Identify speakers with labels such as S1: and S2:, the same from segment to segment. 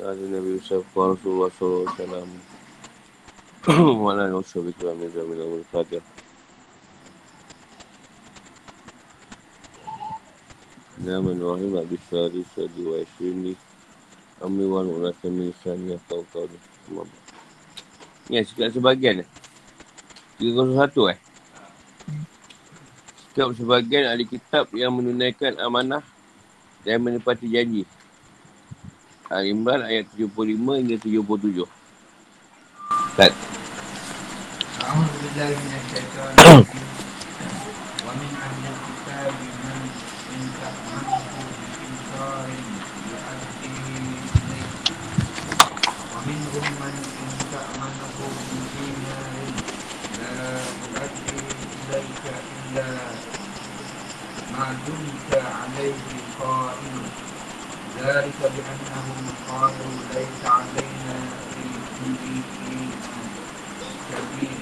S1: Nabi Nabi Yusuf Rasulullah SAW Mana Yusuf Ikram Nizam Ila Al-Fatihah Nama Rahim Abi Sari Sadi Wa Isrini. Amri Wa Nuna Sami Sani Kau Kau Ni Ya, sebagian eh 301 eh? Sikap sebagian ahli kitab yang menunaikan amanah dan menepati janji Al-Imran ayat 75 hingga 77. Tak.
S2: ما دمت عليه ذلك بأنهم قالوا ليس علينا في الأميين سبيل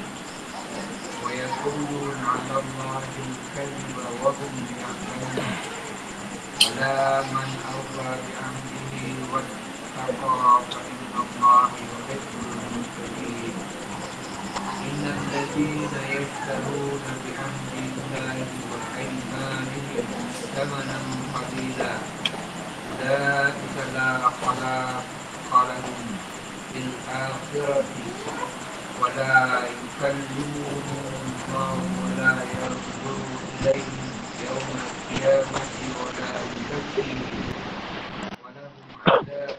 S2: ويقولون على الله الكذب وهم يعلمون. ألا من أوفى بعهده واتقى فإن الله يحب المتقين. إن الذين يشترون بعهد الله وأيمانهم ثمنا قليلا. أولئك لا خلاق لهم في الآخرة ولا يكلمهم الله ولا يرجو إليهم يوم القيامة ولا يزكيهم ولهم عذاب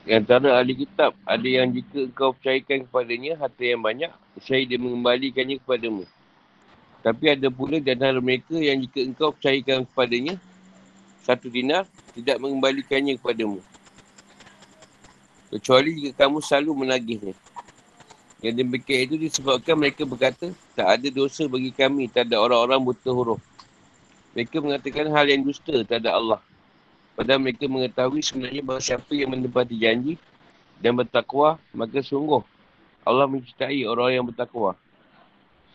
S1: Di antara ahli kitab, ada yang jika engkau percayakan kepadanya harta yang banyak, saya dia mengembalikannya kepadamu. Tapi ada pula di antara mereka yang jika engkau percayakan kepadanya satu dinar, tidak mengembalikannya kepadamu. Kecuali jika kamu selalu menagihnya. Yang demikian itu disebabkan mereka berkata, tak ada dosa bagi kami terhadap orang-orang buta huruf. Mereka mengatakan hal yang dusta terhadap Allah. Padahal mereka mengetahui sebenarnya bahawa siapa yang menepati janji dan bertakwa, maka sungguh Allah mencintai orang yang bertakwa.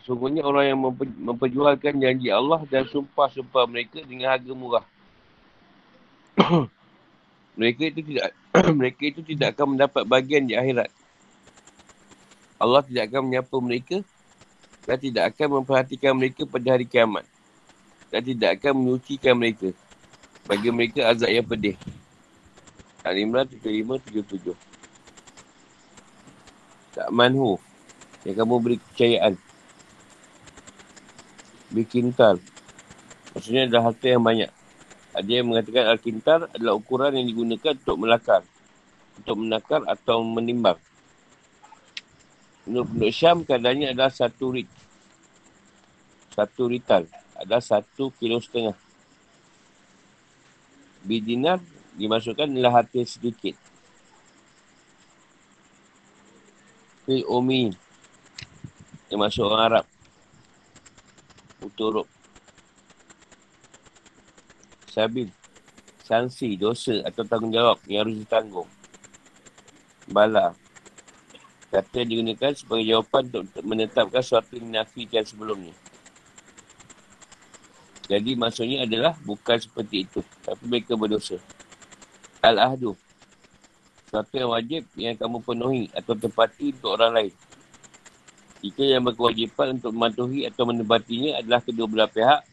S1: Sungguhnya orang yang memperjualkan janji Allah dan sumpah-sumpah mereka dengan harga murah. mereka itu tidak mereka itu tidak akan mendapat bagian di akhirat. Allah tidak akan menyapa mereka dan tidak akan memperhatikan mereka pada hari kiamat. Dan tidak akan menyucikan mereka bagi mereka azab yang pedih. Al-Imran 35-77 Tak manhu yang kamu beri kepercayaan. Bikintal. Maksudnya adalah harta yang banyak. Ada yang mengatakan Al-Kintar adalah ukuran yang digunakan untuk melakar. Untuk menakar atau menimbang. Menurut penduduk Syam, keadaannya adalah satu rit. Satu rital. Adalah satu kilo setengah bidinar dimasukkan adalah harta sedikit. Fil umi yang masuk orang Arab. Uturuk. Sabil. Sanksi, dosa atau tanggungjawab yang harus ditanggung. Bala. Kata digunakan sebagai jawapan untuk menetapkan suatu yang dinafikan sebelumnya. Jadi maksudnya adalah bukan seperti itu. Tapi mereka berdosa. Al-Ahdu. Sesuatu yang wajib yang kamu penuhi atau tepati untuk orang lain. Jika yang berkewajipan untuk mematuhi atau menepatinya adalah kedua belah pihak,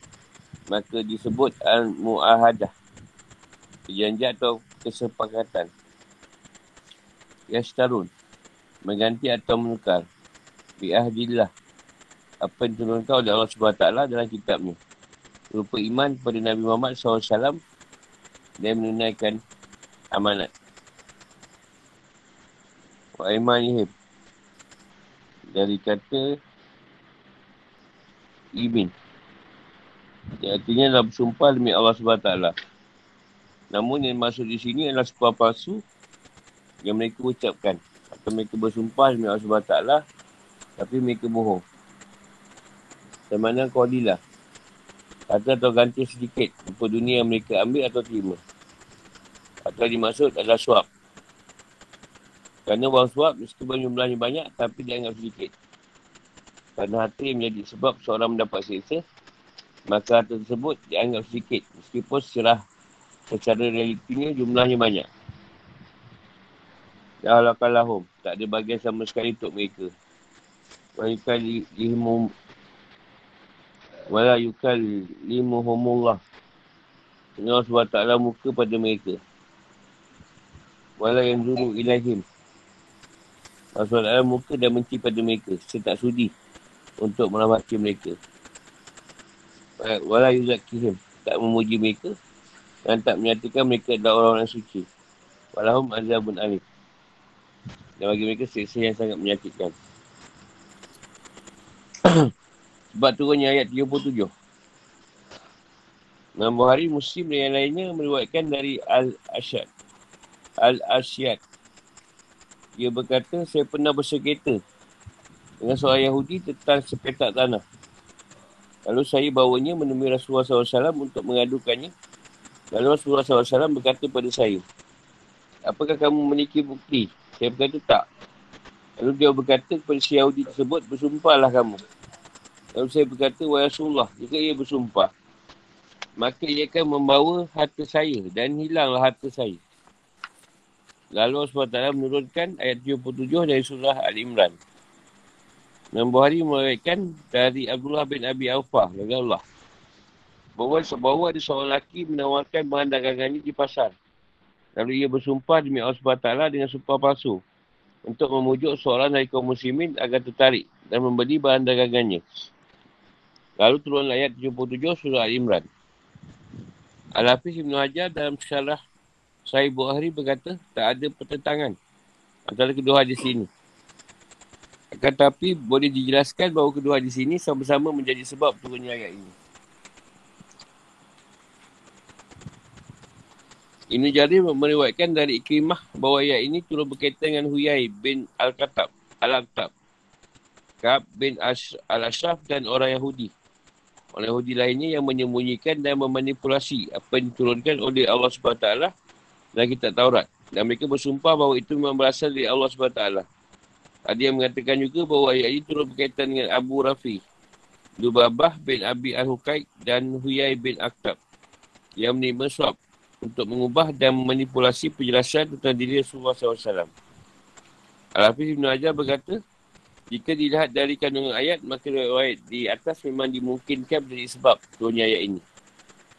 S1: maka disebut Al-Mu'ahadah. Perjanjian atau kesepakatan. Yastarun. Mengganti atau menukar. Bi'ahdillah. Apa yang turunkan oleh Allah SWT dalam kitabnya berupa iman kepada Nabi Muhammad SAW dan menunaikan amanat. Wa imanihim dari kata imin. Yang artinya adalah bersumpah demi Allah SWT. Namun yang masuk di sini adalah sebuah palsu yang mereka ucapkan. Atau mereka bersumpah demi Allah SWT tapi mereka bohong. Sama mana kau dilah. Kata atau ganti sedikit untuk dunia yang mereka ambil atau terima. Atau dimaksud adalah suap. Kerana wang suap meskipun jumlahnya banyak tapi dianggap sedikit. Kerana harta yang menjadi sebab seorang mendapat seksa, maka harta tersebut dianggap sedikit meskipun secara, secara realitinya jumlahnya banyak. Ta'alakalahum. Tak ada bagian sama sekali untuk mereka. Wa yukal limu Wala yukal limu humullah. Allah SWT muka pada mereka. Wala yang zuru ilahim. Allah SWT muka dan benci pada mereka. Saya tak sudi untuk merawati mereka. Wala yuzakihim. Tak memuji mereka. Dan tak menyatakan mereka adalah orang-orang suci. Walahum azabun alim. Dan bagi mereka seksa yang sangat menyakitkan. Sebab turunnya ayat 37. Enam hari Muslim dan yang lainnya meriwayatkan dari Al-Asyad. Al-Asyad. Dia berkata, saya pernah bersengketa dengan seorang Yahudi tentang sepetak tanah. Lalu saya bawanya menemui Rasulullah SAW untuk mengadukannya. Lalu Rasulullah SAW berkata pada saya, apakah kamu memiliki bukti saya berkata tak. Lalu dia berkata kepada si Yahudi tersebut, bersumpahlah kamu. Lalu saya berkata, Wahai Rasulullah, jika ia bersumpah, maka ia akan membawa harta saya dan hilanglah harta saya. Lalu Allah SWT menurunkan ayat 77 dari surah Al-Imran. Dan Buhari mengatakan dari Abdullah bin Abi Aufah, Allah. Bahawa, bahawa ada seorang lelaki menawarkan bahan dagangannya di pasar. Lalu ia bersumpah demi Allah SWT dengan sumpah palsu untuk memujuk seorang dari kaum muslimin agar tertarik dan membeli bahan dagangannya. Lalu turun ayat 77 surah Al-Imran. Al-Hafiz Ibn Hajar dalam syarah Sahih Bukhari berkata tak ada pertentangan antara kedua hadis ini. Tetapi boleh dijelaskan bahawa kedua hadis ini sama-sama menjadi sebab turunnya ayat ini. Ibn Jarir meriwayatkan dari Ikrimah bahawa ayat ini turun berkaitan dengan Huyai bin Al-Qatab, Al-Aqtab, Kab bin Al-Ashraf dan orang Yahudi. Orang Yahudi lainnya yang menyembunyikan dan memanipulasi apa yang diturunkan oleh Allah SWT dan kitab Taurat. Dan mereka bersumpah bahawa itu memang berasal dari Allah SWT. Ada yang mengatakan juga bahawa ayat ini turun berkaitan dengan Abu Rafi, Dubabah bin Abi Al-Huqaid dan Huyai bin Aqtab yang menerima suap untuk mengubah dan memanipulasi penjelasan tentang diri Rasulullah SAW. Al-Hafiz Ibn Hajar berkata, jika dilihat dari kandungan ayat, maka riwayat di atas memang dimungkinkan dari sebab turunnya ayat ini.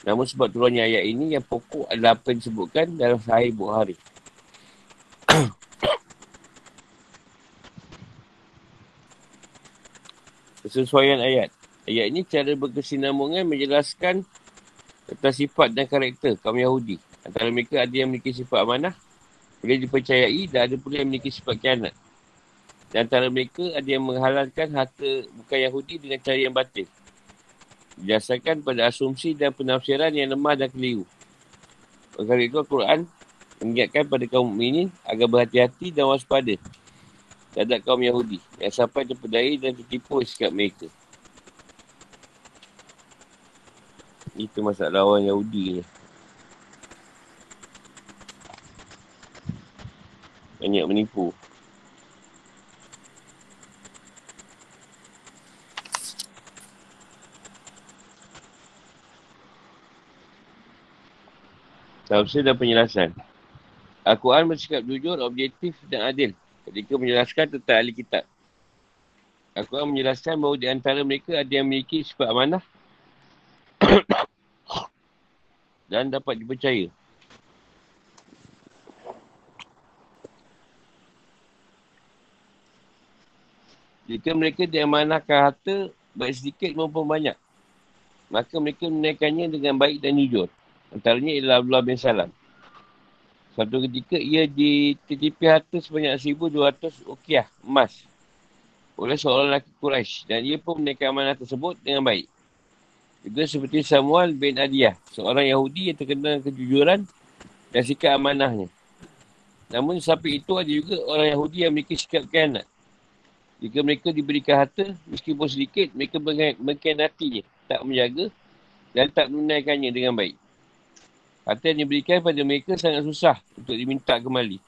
S1: Namun sebab turunnya ayat ini yang pokok adalah apa yang disebutkan dalam Sahih Bukhari. Kesesuaian ayat. Ayat ini cara berkesinambungan menjelaskan tentang sifat dan karakter kaum Yahudi. Antara mereka ada yang memiliki sifat amanah, boleh dipercayai dan ada pula yang memiliki sifat kianat. Dan antara mereka ada yang menghalalkan harta bukan Yahudi dengan cara yang batil. Berdasarkan pada asumsi dan penafsiran yang lemah dan keliru. Oleh itu Al-Quran mengingatkan pada kaum mukminin agar berhati-hati dan waspada terhadap kaum Yahudi yang sampai terpedaya dan tertipu sikap mereka. Itu masalah orang Yahudi ni. Banyak menipu. Tafsir dan penjelasan. Al-Quran bersikap jujur, objektif dan adil ketika menjelaskan tentang ahli kitab. Al-Quran menjelaskan bahawa di antara mereka ada yang memiliki sifat amanah dan dapat dipercaya. Jika mereka diamanahkan harta baik sedikit maupun banyak, maka mereka menaikkannya dengan baik dan jujur. Antaranya ialah Abdullah bin Salam. Suatu ketika ia dititipi harta sebanyak 1,200 ukiah emas oleh seorang lelaki Quraisy dan ia pun menaikkan amanah tersebut dengan baik. Juga seperti Samuel bin Adiyah, seorang Yahudi yang terkenal kejujuran dan sikap amanahnya. Namun sampai itu ada juga orang Yahudi yang memiliki sikap kianat. Jika mereka diberikan harta, meskipun sedikit, mereka mengkianatinya, tak menjaga dan tak menunaikannya dengan baik. Harta yang diberikan pada mereka sangat susah untuk diminta kembali.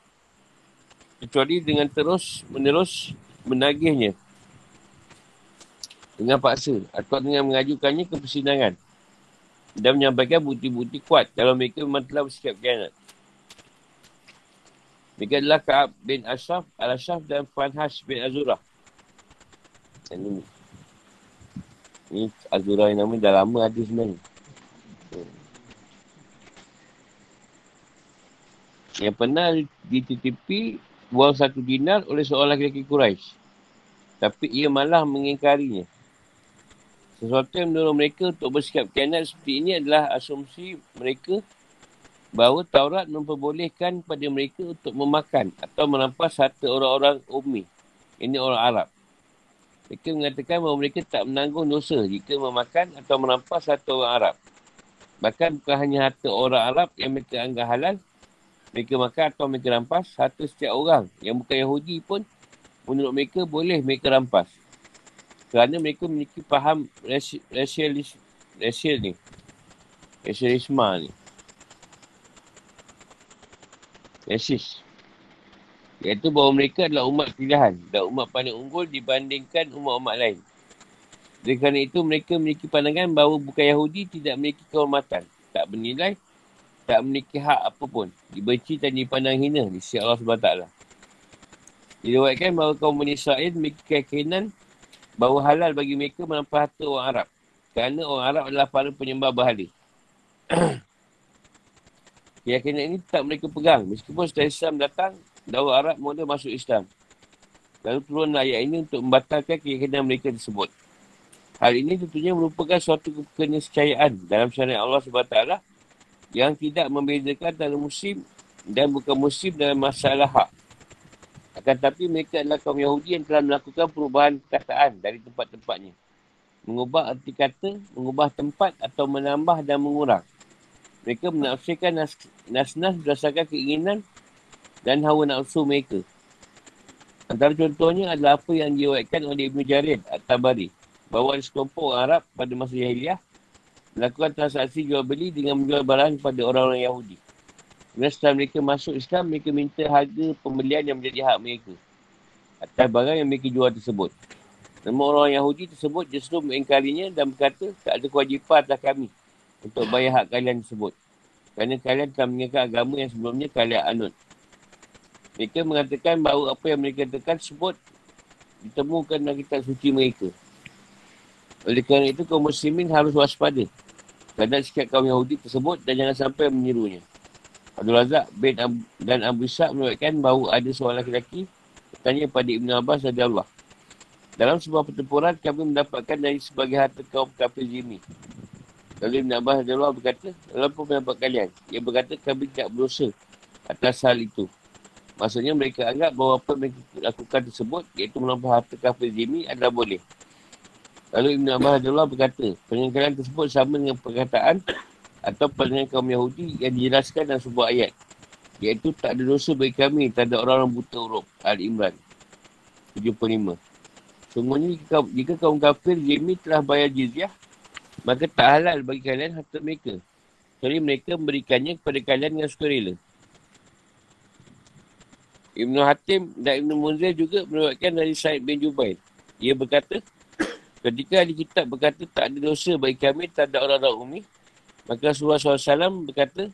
S1: Kecuali dengan terus menerus menagihnya dengan paksa atau dengan mengajukannya ke persidangan dan menyampaikan bukti-bukti kuat kalau mereka memang telah bersikap kianat. Mereka adalah Ka'ab bin Ashraf, Al-Ashraf dan Fanhash bin Azurah. Ini, ini Azurah yang nama dah lama ada sebenarnya. Yang pernah dititipi buang satu dinar oleh seorang lelaki Quraisy. Tapi ia malah mengingkarinya. Sesuatu yang mendorong mereka untuk bersikap kianat seperti ini adalah asumsi mereka bahawa Taurat memperbolehkan pada mereka untuk memakan atau merampas harta orang-orang ummi. Ini orang Arab. Mereka mengatakan bahawa mereka tak menanggung dosa jika memakan atau merampas harta orang Arab. Bahkan bukan hanya harta orang Arab yang mereka anggap halal, mereka makan atau mereka rampas, harta setiap orang yang bukan Yahudi pun menurut mereka boleh mereka rampas. Kerana mereka memiliki faham rasialis, rasial ni. Rasialisme ni. Yesus. Iaitu bahawa mereka adalah umat pilihan dan umat paling unggul dibandingkan umat-umat lain. Oleh kerana itu, mereka memiliki pandangan bahawa bukan Yahudi tidak memiliki kehormatan, tak bernilai, tak memiliki hak apapun, dibenci dan dipandang hina di sisi Allah SWT. Diriwayatkan bahawa kaum Bani Israel memiliki keyakinan bahawa halal bagi mereka menampak harta orang Arab. Kerana orang Arab adalah para penyembah berhala. Keyakinan ini tak mereka pegang. Meskipun setelah Islam datang, dakwah Arab mula masuk Islam. Lalu turun ayat ini untuk membatalkan keyakinan mereka tersebut. Hal ini tentunya merupakan suatu keniscayaan dalam syariat Allah SWT yang tidak membezakan antara musim dan bukan musim dalam masalah hak. Akan tetapi mereka adalah kaum Yahudi yang telah melakukan perubahan perkataan dari tempat-tempatnya. Mengubah arti kata, mengubah tempat atau menambah dan mengurang. Mereka menafsirkan nas- nas-nas berdasarkan keinginan dan hawa nafsu mereka. Antara contohnya adalah apa yang diwakilkan oleh Ibn Jarir At-Tabari. Bahawa ada sekelompok Arab pada masa jahiliah melakukan transaksi jual beli dengan menjual barang kepada orang-orang Yahudi. Kemudian setelah mereka masuk Islam, mereka minta harga pembelian yang menjadi hak mereka atas barang yang mereka jual tersebut. Nama orang Yahudi tersebut justru mengingkarinya dan berkata tak ada kewajipan atas kami untuk bayar hak kalian tersebut. Kerana kalian telah mengingatkan agama yang sebelumnya kalian anut. Mereka mengatakan bahawa apa yang mereka katakan tersebut ditemukan dalam kitab suci mereka. Oleh kerana itu, kaum muslimin harus waspada terhadap sikap kaum Yahudi tersebut dan jangan sampai menirunya. Abdul Razak bin Ab- dan Abu Ishaq menyebutkan bahawa ada seorang lelaki bertanya pada Ibn Abbas dari Allah. Dalam sebuah pertempuran, kami mendapatkan dari sebagai harta kaum kafir Jimmy. Lalu Ibn Abbas dari Allah berkata, apa pendapat kalian? Ia berkata, kami tidak berdosa atas hal itu. Maksudnya mereka anggap bahawa apa yang mereka lakukan tersebut, iaitu melampau harta kafir Jimmy adalah boleh. Lalu Ibn Abbas Hadullah berkata, pengingkaran tersebut sama dengan perkataan atau pandangan kaum Yahudi yang dijelaskan dalam sebuah ayat. Iaitu tak ada dosa bagi kami tak ada orang-orang buta huruf. Al-Imran 75. Semuanya jika, jika kaum kafir Jimmy telah bayar jizyah, maka tak halal bagi kalian harta mereka. Jadi mereka memberikannya kepada kalian dengan sukarela. Ibn Hatim dan Ibn Munzir juga menyebutkan dari Said bin Jubair. Ia berkata, ketika di kitab berkata tak ada dosa bagi kami tak ada orang-orang umi, maka Rasulullah SAW berkata,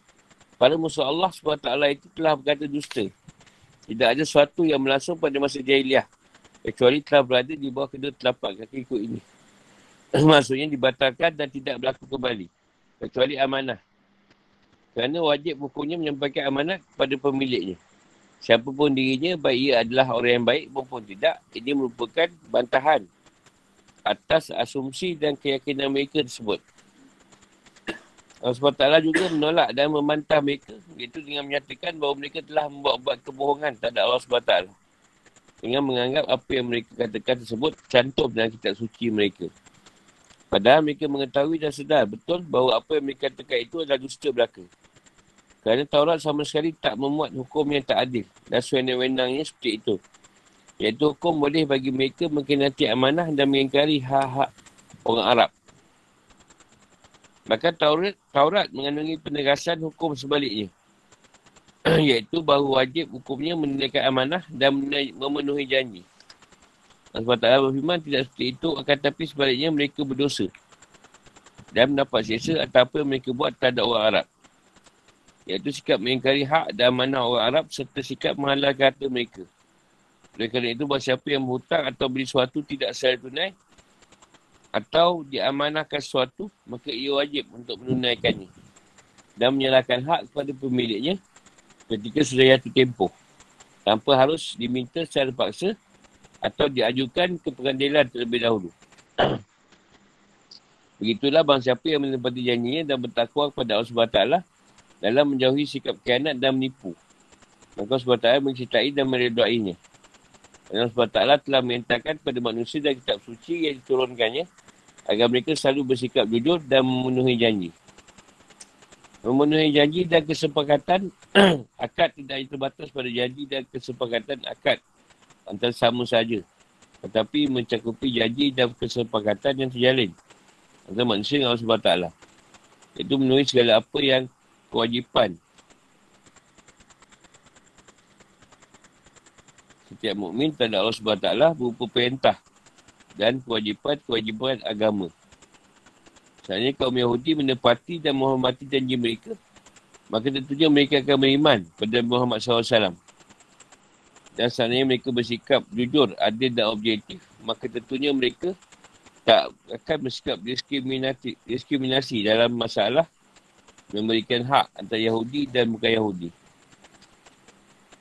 S1: para musuh Allah SWT itu telah berkata dusta. Tidak ada sesuatu yang berlangsung pada masa jahiliah kecuali telah berada di bawah kedua telapak kaki ikut ini. Maksudnya dibatalkan dan tidak berlaku kembali. Kecuali amanah. Kerana wajib hukumnya menyampaikan amanah kepada pemiliknya. Siapapun dirinya, baik ia adalah orang yang baik maupun tidak, ini merupakan bantahan atas asumsi dan keyakinan mereka tersebut. Allah SWT juga menolak dan membantah mereka iaitu dengan menyatakan bahawa mereka telah membuat-buat kebohongan terhadap Allah SWT dengan menganggap apa yang mereka katakan tersebut cantum dalam kitab suci mereka. Padahal mereka mengetahui dan sedar betul bahawa apa yang mereka katakan itu adalah dusta belaka. Kerana Taurat sama sekali tak memuat hukum yang tak adil dan sewenang-wenangnya seperti itu. Iaitu hukum boleh bagi mereka mengkhianati amanah dan mengingkari hak-hak orang Arab. Bahkan Taurat, Taurat mengandungi penegasan hukum sebaliknya. iaitu bahawa wajib hukumnya menunaikan amanah dan memenuhi janji. Allah SWT berfirman tidak seperti itu akan tapi sebaliknya mereka berdosa dan mendapat siksa atau apa yang mereka buat terhadap orang Arab. Iaitu sikap mengingkari hak dan mana orang Arab serta sikap menghalalkan harta mereka. Oleh kerana itu, bahawa siapa yang berhutang atau beli sesuatu tidak secara tunai atau diamanahkan sesuatu, maka ia wajib untuk menunaikannya dan menyerahkan hak kepada pemiliknya ketika sudah jatuh tempoh tanpa harus diminta secara paksa atau diajukan ke pengadilan terlebih dahulu. Begitulah bangsa siapa yang menepati janjinya dan bertakwa kepada Allah SWT dalam menjauhi sikap kianat dan menipu. Maka Allah SWT mencintai dan meredoainya. Allah SWT telah mengatakan kepada manusia dan kitab suci yang diturunkannya agar mereka selalu bersikap jujur dan memenuhi janji. Memenuhi janji dan kesepakatan akad tidak terbatas pada janji dan kesepakatan akad antara sama saja. Tetapi mencakupi janji dan kesepakatan yang terjalin antara manusia dengan Allah SWT. Itu memenuhi segala apa yang kewajipan setiap mukmin terhadap Allah SWT berupa perintah dan kewajipan-kewajipan agama. Sebenarnya kaum Yahudi menepati dan menghormati janji mereka, maka tentunya mereka akan beriman pada Muhammad SAW. Dan sebenarnya mereka bersikap jujur, adil dan objektif, maka tentunya mereka tak akan bersikap diskriminasi, diskriminasi dalam masalah memberikan hak antara Yahudi dan bukan Yahudi.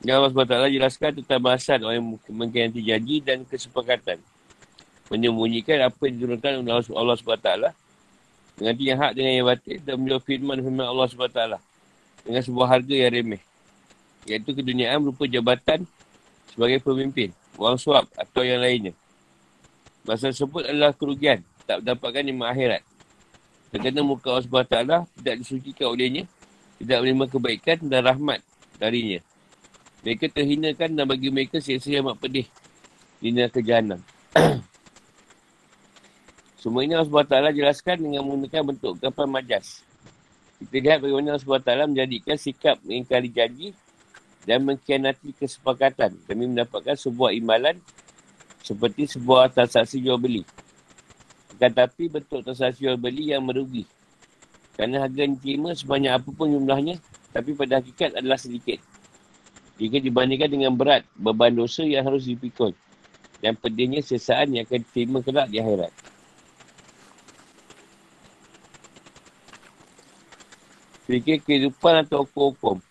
S1: Dan Allah SWT jelaskan tentang bahasan orang yang mengkhianati janji dan kesepakatan. Menyembunyikan apa yang diturunkan oleh Allah SWT. Dengan yang hak dengan yang batin dan menjawab firman-firman Allah SWT. Dengan sebuah harga yang remeh. Iaitu keduniaan berupa jabatan sebagai pemimpin, wang suap atau yang lainnya. Masa tersebut adalah kerugian. Tak mendapatkan nikmat akhirat. Kerana muka Allah SWT tidak disucikan olehnya. Tidak menerima kebaikan dan rahmat darinya. Mereka terhinakan dan bagi mereka seksa yang amat pedih di neraka jahanam. Semua ini Allah SWT jelaskan dengan menggunakan bentuk kapal majas. Kita lihat bagaimana Allah SWT menjadikan sikap mengingkari janji dan mengkhianati kesepakatan demi mendapatkan sebuah imbalan seperti sebuah transaksi jual beli. Tetapi bentuk transaksi jual beli yang merugi. Kerana harga yang diterima sebanyak apapun jumlahnya tapi pada hakikat adalah sedikit jika dibandingkan dengan berat beban dosa yang harus dipikul dan pedihnya sesaan yang akan diterima kelak di akhirat. Fikir kehidupan atau hukum-hukum.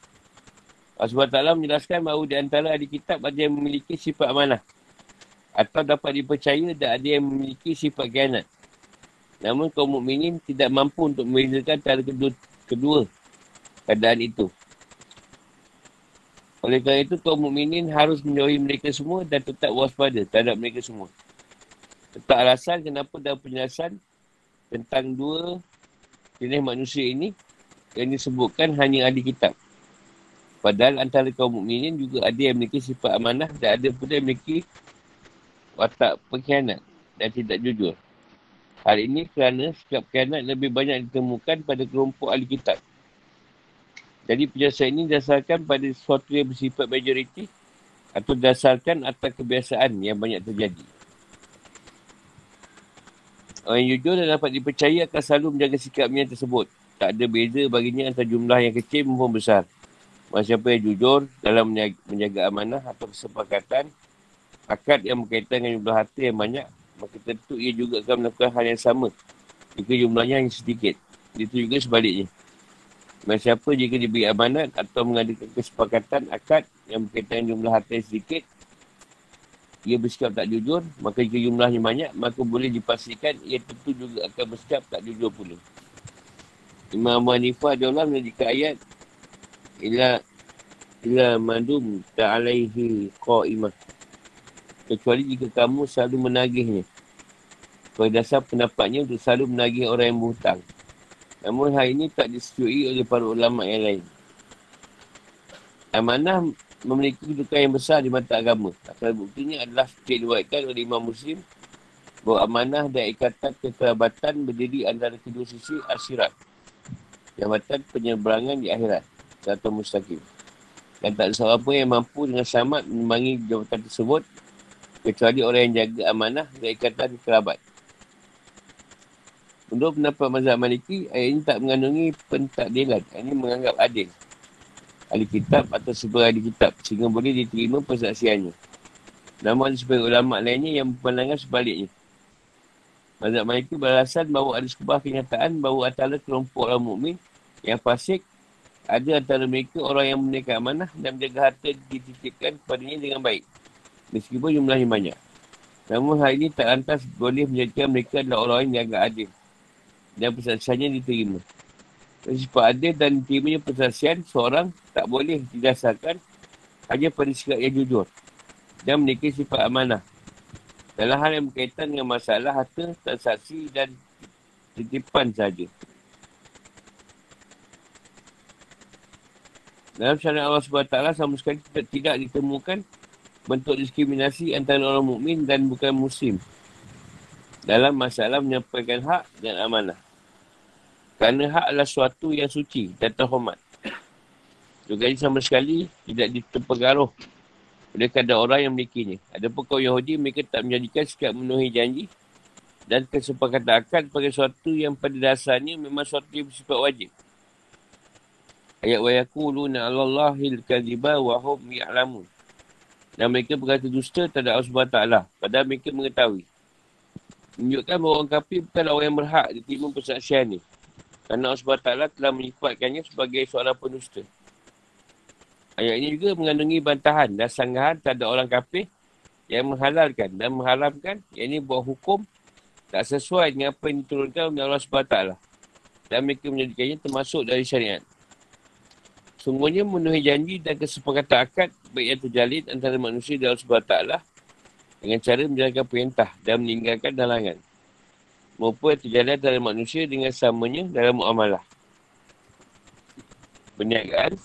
S1: Allah SWT menjelaskan bahawa di antara ahli kitab ada yang memiliki sifat amanah. Atau dapat dipercaya dan ada yang memiliki sifat kianat. Namun kaum mukminin tidak mampu untuk membezakan antara kedua, kedua keadaan itu. Oleh kerana itu, kaum mukminin harus menjauhi mereka semua dan tetap waspada terhadap mereka semua. Tetap alasan kenapa dalam penjelasan tentang dua jenis manusia ini yang disebutkan hanya ahli kitab. Padahal antara kaum mukminin juga ada yang memiliki sifat amanah dan ada pula yang memiliki watak pengkhianat dan tidak jujur. Hal ini kerana sikap khianat lebih banyak ditemukan pada kelompok ahli kitab. Jadi penjelasan ini dasarkan pada sesuatu yang bersifat majoriti atau dasarkan atas kebiasaan yang banyak terjadi. Orang yang jujur dan dapat dipercaya akan selalu menjaga sikapnya tersebut. Tak ada beza baginya antara jumlah yang kecil maupun besar. Masa siapa yang jujur dalam menjaga amanah atau kesepakatan, akad yang berkaitan dengan jumlah harta yang banyak, maka tentu ia juga akan melakukan hal yang sama jika jumlahnya hanya sedikit. Itu juga sebaliknya. Dan siapa jika diberi amanat atau mengadakan kesepakatan akad yang berkaitan jumlah harta sedikit, ia bersikap tak jujur, maka jika jumlahnya banyak, maka boleh dipastikan ia tentu juga akan bersikap tak jujur pula. Imam Abu Hanifah adalah menjadikan ayat ila ila madum ta'alaihi qa'imah. Kecuali jika kamu selalu menagihnya. Pada dasar pendapatnya untuk selalu menagih orang yang berhutang. Namun hal ini tak disetujui oleh para ulama yang lain. Amanah memiliki kedudukan yang besar di mata agama. Asal buktinya adalah diriwayatkan oleh Imam Muslim bahawa amanah dan ikatan kekerabatan berdiri antara kedua sisi asyirat. Jabatan penyeberangan di akhirat. Atau mustaqim. Dan tak ada pun yang mampu dengan selamat menyembangi jabatan tersebut kecuali orang yang jaga amanah dan ikatan kerabat. Untuk pendapat mazhab maliki, ayat ini tak mengandungi pentakdilan. Ini menganggap adil. ahli kitab atau sebuah ahli kitab sehingga boleh diterima persaksiannya. Namun ada sebagai ulama lainnya yang berpandangan sebaliknya. Mazhab mereka beralasan bahawa ada sebuah kenyataan bahawa antara kelompok orang mukmin yang fasik ada antara mereka orang yang menaikkan amanah dan menjaga harta dititipkan kepadanya dengan baik. Meskipun jumlahnya banyak. Namun hal ini tak lantas boleh menjadikan mereka adalah orang yang agak adil. Dan persaksiannya diterima. Sifat adil dan diterimanya persaksian seorang tak boleh didasarkan hanya pada sikap yang jujur. Dan memiliki sifat amanah. Dalam hal yang berkaitan dengan masalah harta, transaksi dan titipan saja. Dalam syariat Allah SWT sama sekali tidak, ditemukan bentuk diskriminasi antara orang mukmin dan bukan muslim dalam masalah menyampaikan hak dan amanah. Kerana hak adalah suatu yang suci dan terhormat. Juga ini sama sekali tidak diterpengaruh oleh kadar orang yang memilikinya. Ada pun kaum Yahudi, mereka tak menjadikan sikap memenuhi janji dan kesepakatan akad sebagai suatu yang pada dasarnya memang suatu yang bersifat wajib. Ayat wa yakuluna Allahil kadhiba wa hum ya'lamun. Dan mereka berkata dusta terhadap Allah SWT. Padahal mereka mengetahui. Menunjukkan bahawa orang kafir bukan orang yang berhak diterima persaksian ni. Kerana Allah SWT telah menyifatkannya sebagai seorang penusta. Ayat ini juga mengandungi bantahan dan sanggahan terhadap orang kafir yang menghalalkan dan mengharamkan yang ini buat hukum tak sesuai dengan apa yang diturunkan oleh Allah SWT. Dan mereka menjadikannya termasuk dari syariat. Sungguhnya memenuhi janji dan kesepakatan akad baik yang terjalin antara manusia dan Allah SWT dengan cara menjalankan perintah dan meninggalkan dalangan. Maupun terjalin antara manusia dengan samanya dalam muamalah. Perniagaan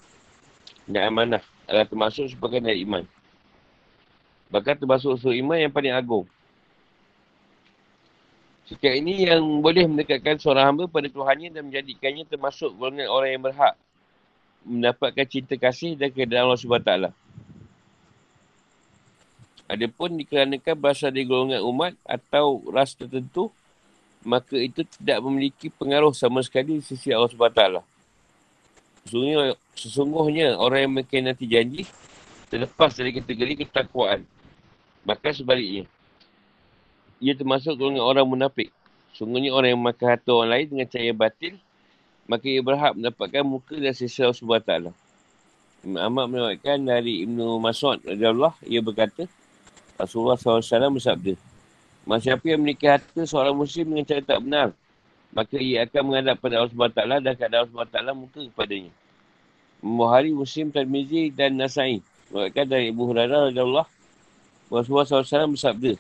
S1: dan amanah adalah termasuk sebagai dari iman. Bahkan termasuk usul iman yang paling agung. Sikap ini yang boleh mendekatkan seorang hamba pada Tuhannya dan menjadikannya termasuk golongan orang yang berhak mendapatkan cinta kasih dan keadaan Allah SWT. Adapun dikarenakan berasal dari golongan umat atau ras tertentu, maka itu tidak memiliki pengaruh sama sekali di sisi Allah SWT. Sesungguhnya, sesungguhnya orang yang nanti janji terlepas dari kategori ketakwaan. Maka sebaliknya, ia termasuk golongan orang munafik. Sungguhnya orang yang makan harta orang lain dengan cara batil maka ia berhak mendapatkan muka dan sisa Allah SWT. Imam Ahmad menyebutkan dari Ibnu Mas'ud ia berkata, Rasulullah SAW bersabda, Masa siapa yang memiliki harta seorang muslim dengan cara tak benar, maka ia akan menghadap pada Allah SWT dan keadaan Allah SWT muka kepadanya. Buhari Muslim Tarmizi dan Nasai Menyebutkan dari Ibu Hurairah Allah Rasulullah SAW bersabda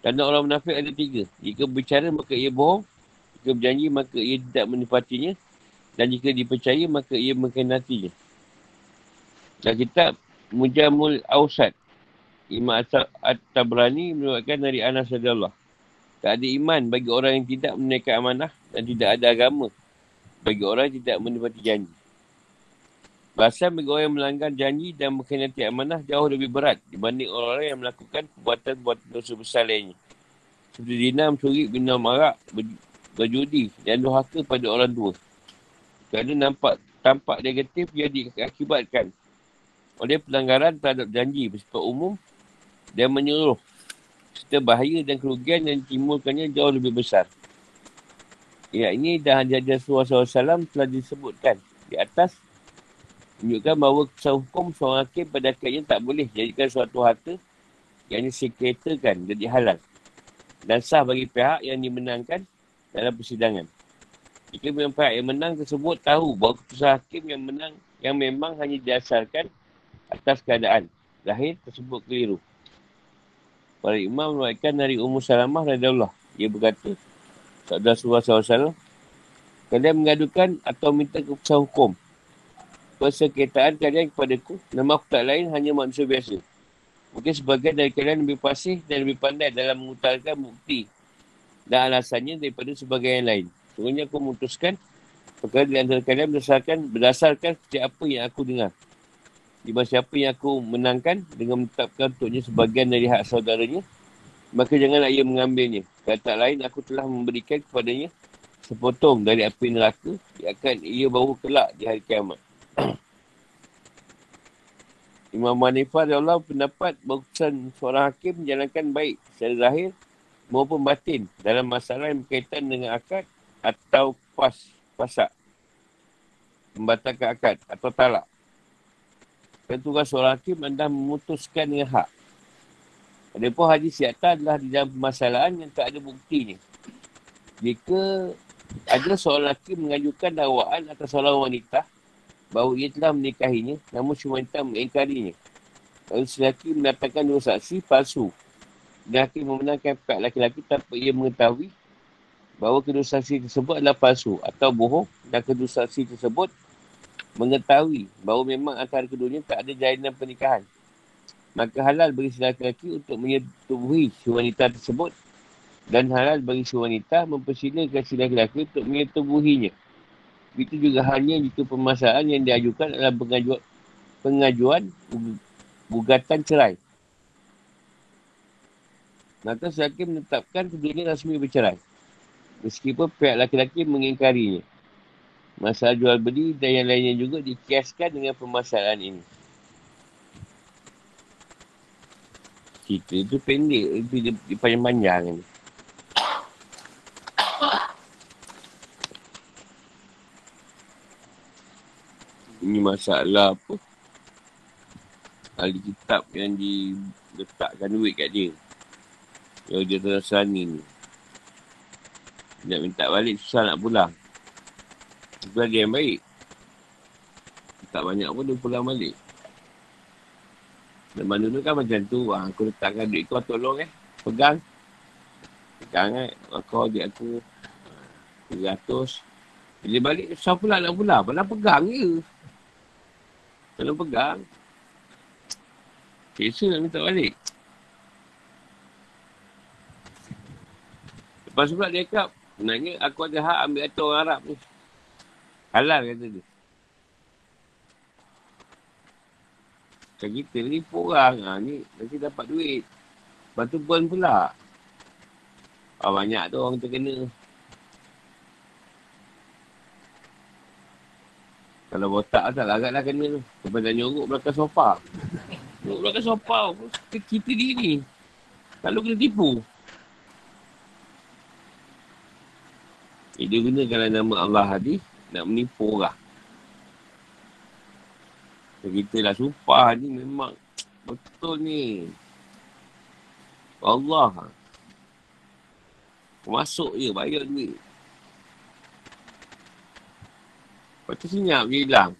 S1: Tanda orang munafik ada tiga Jika berbicara maka ia bohong Jika berjanji maka ia tidak menepatinya dan jika dipercaya, maka ia mengkhianatinya. Dan kitab Mujamul Awsat. Imam At-Tabrani menyebutkan dari Anas Allah. Tak ada iman bagi orang yang tidak menaikkan amanah dan tidak ada agama bagi orang yang tidak menepati janji. Bahasa bagi orang yang melanggar janji dan mengkhianati amanah jauh lebih berat dibanding orang-orang yang melakukan perbuatan-perbuatan dosa besar lainnya. Seperti dina, mencuri, minum arak, berjudi dan dohaka pada orang tua. Kerana nampak tampak negatif yang diakibatkan oleh pelanggaran terhadap janji bersifat umum dan menyeluruh serta bahaya dan kerugian yang timbulkannya jauh lebih besar. Ya, ini dah jadi Rasulullah SAW telah disebutkan di atas menunjukkan bahawa kesal hukum seorang hakim pada akhirnya tak boleh jadikan suatu harta yang disekretakan jadi halal dan sah bagi pihak yang dimenangkan dalam persidangan. Jika memang pihak yang menang tersebut tahu bahawa keputusan hakim yang menang yang memang hanya didasarkan atas keadaan lahir tersebut keliru. Para imam menuatkan dari Ummu Salamah Allah. Dia berkata, Sabda Rasulullah SAW, kalian mengadukan atau minta keputusan hukum. Persekretaan kalian kepada ku, nama aku tak lain hanya manusia biasa. Mungkin sebagian dari kalian lebih pasif dan lebih pandai dalam mengutarakan bukti dan alasannya daripada sebagian yang lain. Sebenarnya aku memutuskan perkara di antara kalian berdasarkan, berdasarkan setiap apa yang aku dengar. Di masa apa yang aku menangkan dengan menetapkan untuknya sebagian dari hak saudaranya, maka janganlah ia mengambilnya. Kata lain, aku telah memberikan kepadanya sepotong dari api neraka yang akan ia bawa kelak di hari kiamat. Imam Manifah Allah pendapat keputusan seorang hakim menjalankan baik secara zahir maupun batin dalam masalah yang berkaitan dengan akad atau pas, pasak. Membatalkan akad atau talak. Dan tugas seorang hakim anda memutuskan dengan hak. Adapun hadis siata adalah di dalam permasalahan yang tak ada buktinya. Jika ada seorang lelaki mengajukan dakwaan atas seorang wanita bahawa ia telah menikahinya namun si wanita mengingkarinya. Lalu si lelaki mendatangkan dua saksi palsu. Dan hakim memenangkan pihak lelaki-lelaki tanpa ia mengetahui bahawa kedua saksi tersebut adalah palsu atau bohong dan kedua saksi tersebut mengetahui bahawa memang antara keduanya tak ada jalinan pernikahan. Maka halal bagi si lelaki untuk menyetubuhi si wanita tersebut dan halal bagi si wanita mempersilakan si lelaki untuk menyetubuhinya. Itu juga hanya jika permasalahan yang diajukan adalah pengajuan, pengajuan gugatan cerai. Maka si menetapkan keduanya rasmi bercerai. Meskipun pihak laki-laki mengingkarinya. Masalah jual beli dan yang lainnya juga dikiaskan dengan permasalahan ini. Cerita itu pendek, itu panjang-panjang. Ini masalah apa? Ahli kitab yang diletakkan duit kat dia. Yang dia terasa ni. Nak minta balik susah nak pulang. Dia yang baik. Tak banyak pun dia pulang balik. Zaman dulu kan macam tu. Ha, aku letakkan duit kau tolong eh. Pegang. Pegang eh. Kau dia aku. 300. Bila balik susah pula nak pulang. Padahal pegang je. Kalau pegang. Kesa nak minta balik. Lepas pula dia cakap. Sebenarnya aku ada hak ambil atur orang Arab ni. Halal kata dia. Macam kita ni orang. Ha, ni nanti dapat duit. Lepas tu burn pula. Ah, banyak tu orang terkena. Kalau botak tak larat lah kena tu. Sampai dah nyorok belakang sofa. Nyorok belakang sofa. Kita diri. Kalau kena tipu. Eh, dia gunakan nama Allah hadis nak menipu orang. Kita lah sumpah ni memang betul ni. Allah. Masuk je bayar duit. Lepas tu senyap je hilang.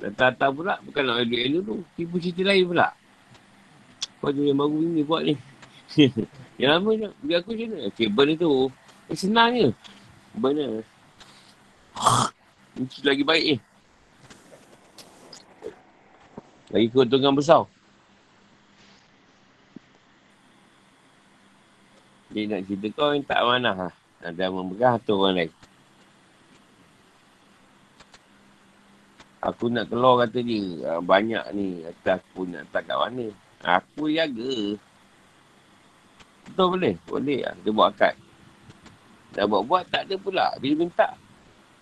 S1: Datang-datang pula bukan nak duit elok tu. Tipu cerita lain pula. Kau tu yang baru ni buat ni. yang lama je. Bagi aku macam mana? Kabel ni tu. Eh, senang je. Benar. Ini lagi baik. Eh. Lagi keuntungan besar. Dia nak cerita kau yang tak mana ha. Ada memegang tu orang lain. Aku nak keluar kata dia. Ah, banyak ni. Kata aku nak tak kat mana. Aku jaga. Betul boleh? Boleh lah. Dia buat akad. Dah buat-buat tak ada pula. Bila minta.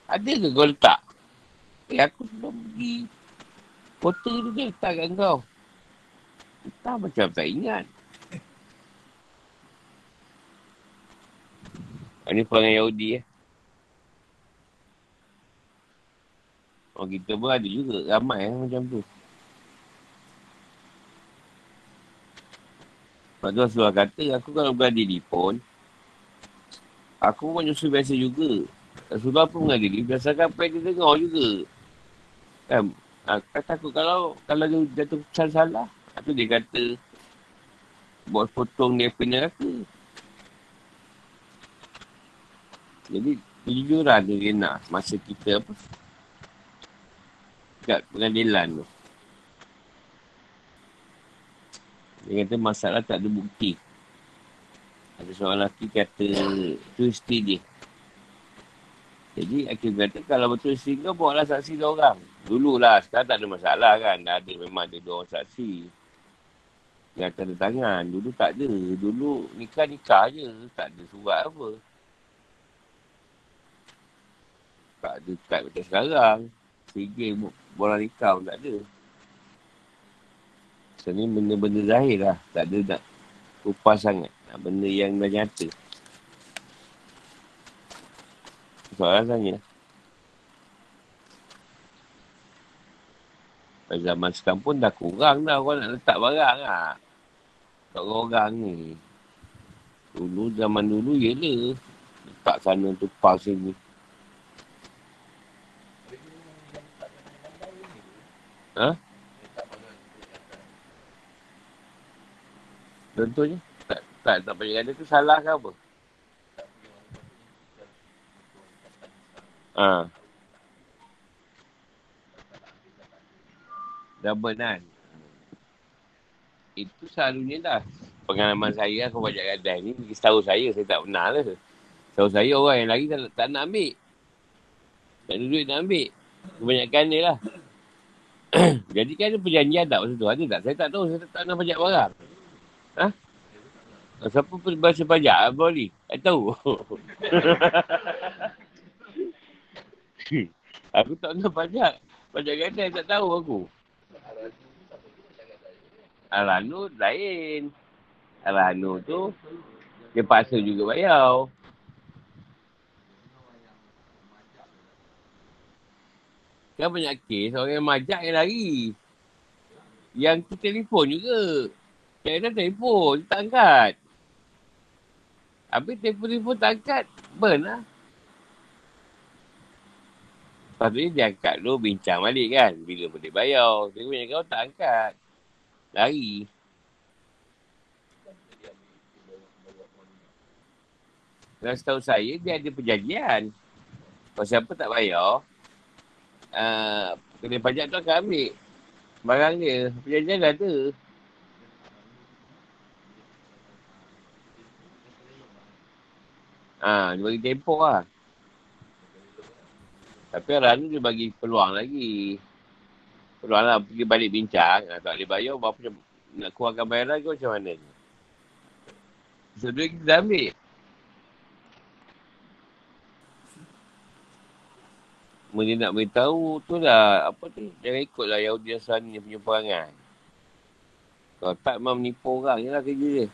S1: Ada ke kau letak? Eh aku sebelum pergi. Foto tu dia letak kat kau. Entah macam tak ingat. Ini perangai Yahudi eh. Oh kita pun ada juga ramai eh, macam tu. Lepas tu Rasulullah kata, aku kalau beradili pun, aku pun menyusul biasa juga. Rasulullah pun mengadili, biasakan apa yang dia dengar juga. Kan? Aku takut kalau kalau dia jatuh salah-salah, itu dia kata, buat potong dia punya aku. Jadi, kejujuran dia nak masa kita apa, kat pengadilan tu. Dia kata masalah tak ada bukti. Ada seorang lelaki kata tu isteri dia. Jadi akhir kata kalau betul isteri kau bawa lah saksi dua orang. Dulu lah sekarang tak ada masalah kan. Dah ada memang ada dua orang saksi. Yang tanda tangan. Dulu tak ada. Dulu nikah-nikah je. Tak ada surat apa. Tak ada kad macam sekarang. Sehingga bola nikah pun tak ada. So ni benda-benda zahir lah. Tak ada nak kupas sangat. Benda yang dah nyata. Soalan tanya. Pada zaman sekarang pun dah kurang dah orang nak letak barang lah. Tak orang ni. Dulu zaman dulu je lah. Letak sana tu pas sini. Ha? Contohnya? Tak, tak, payah ada tu salah ke apa? Ha. Double? Itu selalunya dah. Pengalaman saya aku banyak gadai ni. Setahu saya, saya tak pernah lah. Setahu saya orang yang lagi tak, tak nak ambil. Tak ada duit nak ambil. Kebanyakan ni lah. Jadi kan ada perjanjian tak masa tu? Ada tak? Saya tak tahu. Saya tak, tak nak pajak barang. Ha? Siapa bahasa pajak? Apa ni? Tak tahu. aku tak nak pajak. Pajak gadai tak tahu aku. Alanu lain. Alanu tu dia paksa juga bayar. Kan banyak kes orang yang majak yang lari. Yang tu telefon juga. Yang dah telefon, tak angkat. Habis telefon-telefon tak angkat, burn lah. Lepas tu dia angkat dulu, bincang balik kan. Bila boleh bayar. Telefon yang kau tak angkat. Lari. Dan setahu saya, dia ada perjanjian. Kalau siapa tak bayar, uh, kena pajak tu akan ambil barang dia. Perjanjian dah ada. Ha, dia bagi tempoh lah. Tapi orang ni dia bagi peluang lagi. Peluang lah pergi balik bincang. Ha, tak boleh bayar, berapa nak kurangkan bayaran ke macam mana ni? So, duit kita dah ambil. Mereka nak beritahu tu lah, apa tu, jangan ikutlah Yahudi Nasrani punya perangai. Kalau tak memang menipu orang, je lah kerja dia.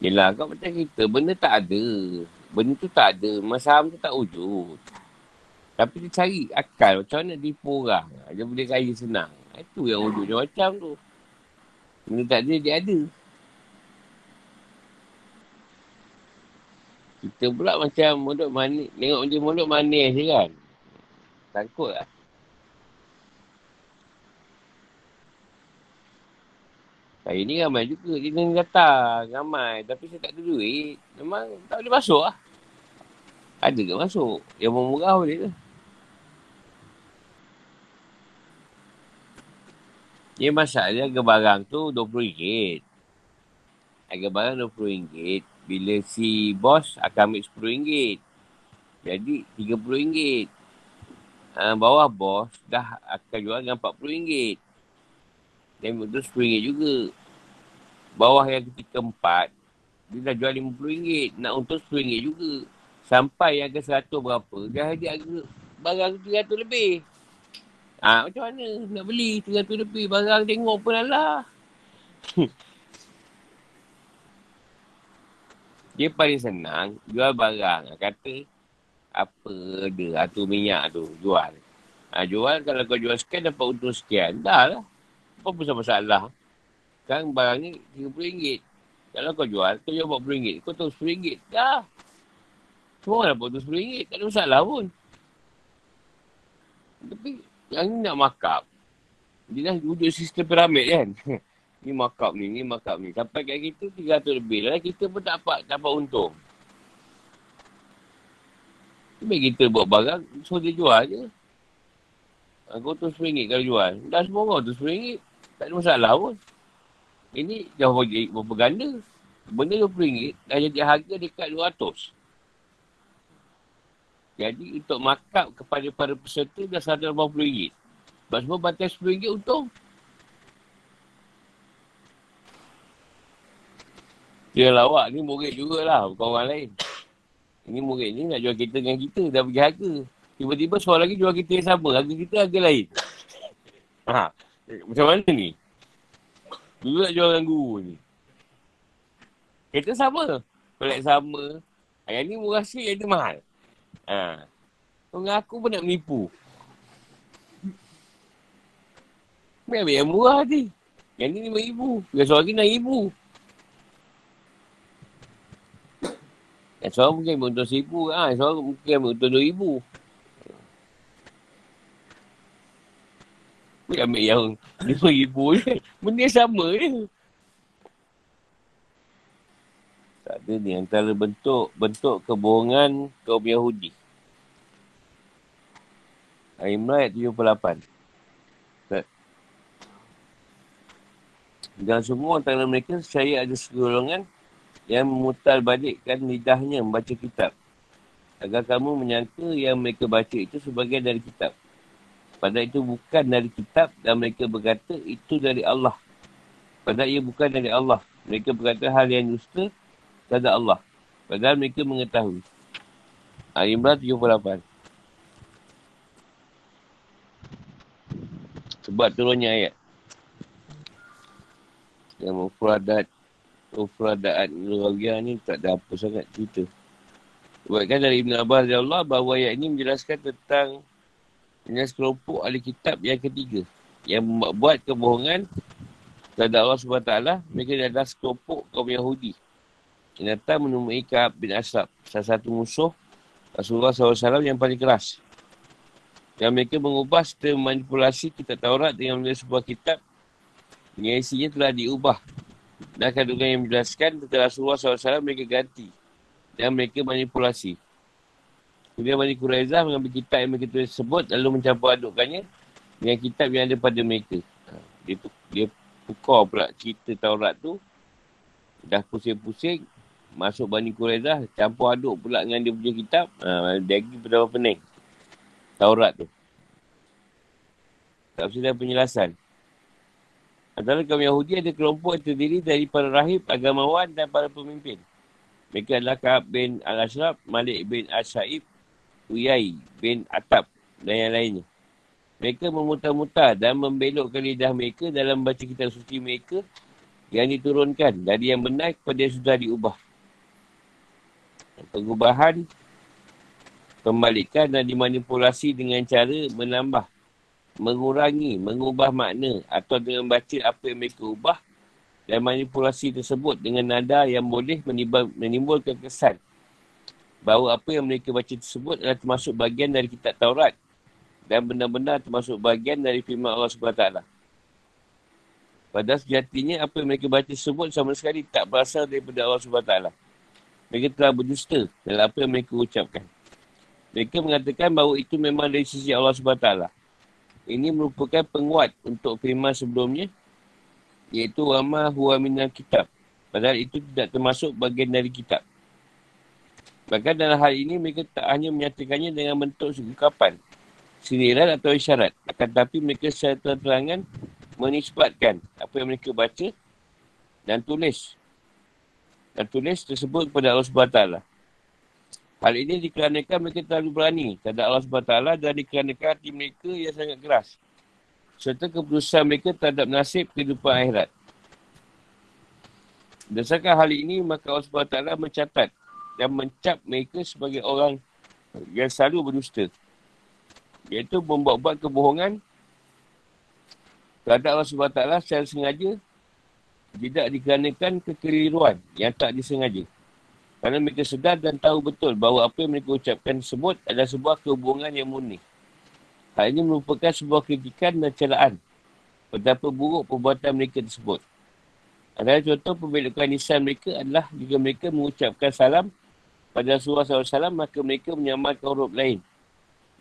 S1: Yelah, kau macam kita, benda tak ada. Benda tu tak ada, masam tu tak wujud. Tapi dia cari akal, macam mana tipu orang. Dia boleh kaya senang. Itu yang wujudnya macam tu. Benda tak ada, dia ada. Kita pula macam mulut manis. Tengok dia mulut manis je kan. Takut lah. Saya ni ramai juga. Dia ni datang. Ramai. Tapi saya tak ada duit. Memang tak boleh masuk lah. Ada ke masuk? Yang murah boleh ke? Dia masalah harga barang tu RM20. Harga barang RM20. Bila si bos akan ambil RM10. Jadi RM30. Uh, bawah bos dah akan jual dengan RM40. Dan itu RM10 juga. Bawah yang ketika empat, dia dah jual RM50. Nak untung RM10 juga. Sampai yang ke seratus berapa, dah ada harga barang RM300 lebih. Ah ha, macam mana nak beli RM300 lebih barang tengok pun lah. dia paling senang jual barang. Kata apa dia atau minyak tu jual. Ha, jual kalau kau jual sekian dapat untung sekian. Dah lah. Apa pun masalah. Kan barang ni RM30. Kalau kau jual, kau jual RM40. Kau tahu RM10. Dah. Semua orang dapat untung RM10. Tak ada masalah pun. Tapi yang ni nak markup. Dia dah wujud sistem piramid kan. ni markup ni, ni markup ni. Sampai kat kita 300 lebih lah. Kita pun tak dapat, dapat untung. Tapi kita buat barang, so dia jual je. Kau tu RM10 kalau jual. Dah semua orang tu RM10. Tak ada masalah pun. Ini jauh bagi berapa ganda. Benda RM20 dah jadi harga dekat RM200. Jadi untuk markup kepada para peserta dah RM180. Sebab semua batas RM10 untung. Dia lawak ni murid jugalah bukan orang lain. Ini murid ni nak jual kereta dengan kita. Dah pergi harga. Tiba-tiba seorang lagi jual kereta yang sama. Harga kita harga lain. Ha. Macam mana ni? Dulu nak jual dengan guru ni. Kereta sama. Pelik sama. Yang ni murah sikit, yang ni mahal. Ha. Dengan aku pun nak menipu. Ambil yang murah ni. Yang ni RM5,000. Yang seorang lagi RM6,000. Yang seorang mungkin untuk RM1,000. Ha, yang seorang mungkin untuk RM2,000. Dia ambil yang RM5,000 je. Benda sama je. Tak ada ni antara bentuk bentuk kebohongan kaum Yahudi. Ayat 78. Dan semua antara mereka saya ada segolongan yang memutar balikkan lidahnya membaca kitab. Agar kamu menyangka yang mereka baca itu sebagai dari kitab. Padahal itu bukan dari kitab dan mereka berkata itu dari Allah. Padahal ia bukan dari Allah. Mereka berkata hal yang dusta kepada Allah. Padahal mereka mengetahui. Al-Imran 78. Sebab turunnya ayat yang mufradat mufradaan luagia ni tak ada apa sangat cerita. Buatkan dari Ibn Abbas dari Allah bahawa ayat ini menjelaskan tentang jenis kelompok ahli kitab yang ketiga yang buat kebohongan kepada Allah SWT mereka adalah sekelompok kaum Yahudi yang datang menemui Ka'ab bin Asab salah satu musuh Rasulullah SAW yang paling keras yang mereka mengubah serta manipulasi kitab Taurat dengan menulis sebuah kitab yang isinya telah diubah. Dan kandungan yang menjelaskan tentang Rasulullah SAW mereka ganti. Dan mereka manipulasi. Kemudian Bani Quraizah mengambil kitab yang mereka tulis sebut lalu mencampur adukkannya dengan kitab yang ada pada mereka. Ha, dia, dia pukau pula cerita Taurat tu. Dah pusing-pusing. Masuk Bani Quraizah. Campur aduk pula dengan dia punya kitab. Ha, dia pergi berapa pening. Taurat tu. Tak usah penjelasan. Antara kaum Yahudi ada kelompok yang terdiri dari para rahib, agamawan dan para pemimpin. Mereka adalah Ka'ab bin Al-Ashraf, Malik bin Al-Syaib, Uyai bin Atab dan yang lainnya. Mereka memutar-mutar dan membelokkan lidah mereka dalam baca kitab suci mereka yang diturunkan dari yang benar kepada yang sudah diubah. Pengubahan, pembalikan dan dimanipulasi dengan cara menambah mengurangi, mengubah makna atau dengan baca apa yang mereka ubah dan manipulasi tersebut dengan nada yang boleh menimbulkan kesan bahawa apa yang mereka baca tersebut adalah termasuk bagian dari kitab Taurat dan benar-benar termasuk bagian dari firman Allah SWT. Padahal sejatinya apa yang mereka baca tersebut sama sekali tak berasal daripada Allah SWT. Mereka telah berdusta dalam apa yang mereka ucapkan. Mereka mengatakan bahawa itu memang dari sisi Allah SWT ini merupakan penguat untuk firman sebelumnya iaitu wama huwa minal kitab padahal itu tidak termasuk bagian dari kitab bahkan dalam hal ini mereka tak hanya menyatakannya dengan bentuk ungkapan sindiran atau isyarat akan tapi mereka secara terang-terangan menisbatkan apa yang mereka baca dan tulis dan tulis tersebut kepada Allah SWT Hal ini dikarenakan mereka terlalu berani terhadap Allah SWT dan dikarenakan hati mereka yang sangat keras. Serta keputusan mereka terhadap nasib kehidupan akhirat. Berdasarkan hal ini, maka Allah SWT mencatat dan mencap mereka sebagai orang yang selalu berdusta. Iaitu membuat-buat kebohongan terhadap Allah SWT secara sengaja tidak dikarenakan kekeliruan yang tak disengaja. Kerana mereka sedar dan tahu betul bahawa apa yang mereka ucapkan tersebut adalah sebuah kehubungan yang murni. Hal ini merupakan sebuah kritikan dan celaan betapa buruk perbuatan mereka tersebut. Adalah contoh pembelokan nisan mereka adalah jika mereka mengucapkan salam pada Rasulullah SAW, maka mereka menyamarkan huruf lain.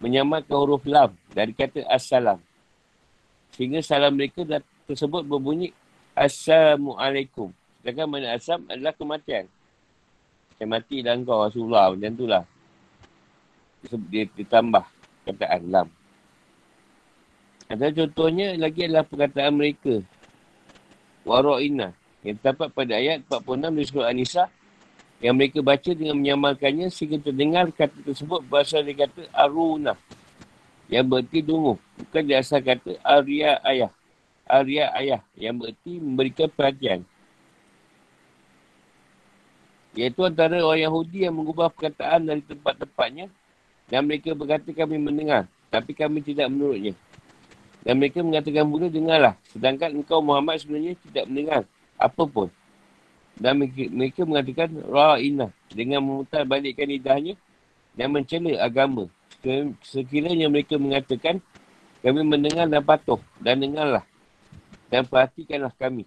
S1: Menyamarkan huruf lam dari kata assalam. Sehingga salam mereka tersebut berbunyi Assalamualaikum. Sedangkan mana asam adalah kematian. Saya mati dan kau Rasulullah macam tu lah. Dia ditambah kataan lam. Ada contohnya lagi adalah perkataan mereka. Waro'ina. Yang terdapat pada ayat 46 di surah An-Nisa. Yang mereka baca dengan menyamalkannya sehingga terdengar kata tersebut berasal dari kata aruna yang berarti dungu bukan dari asal kata arya ayah. Arya ayah yang berarti memberikan perhatian. Iaitu antara orang Yahudi yang mengubah perkataan dari tempat-tempatnya dan mereka berkata kami mendengar tapi kami tidak menurutnya. Dan mereka mengatakan pula dengarlah sedangkan engkau Muhammad sebenarnya tidak mendengar apa pun dan mereka, mengatakan ra'ina dengan memutar balikkan lidahnya dan mencela agama. Sekiranya mereka mengatakan kami mendengar dan patuh dan dengarlah dan perhatikanlah kami.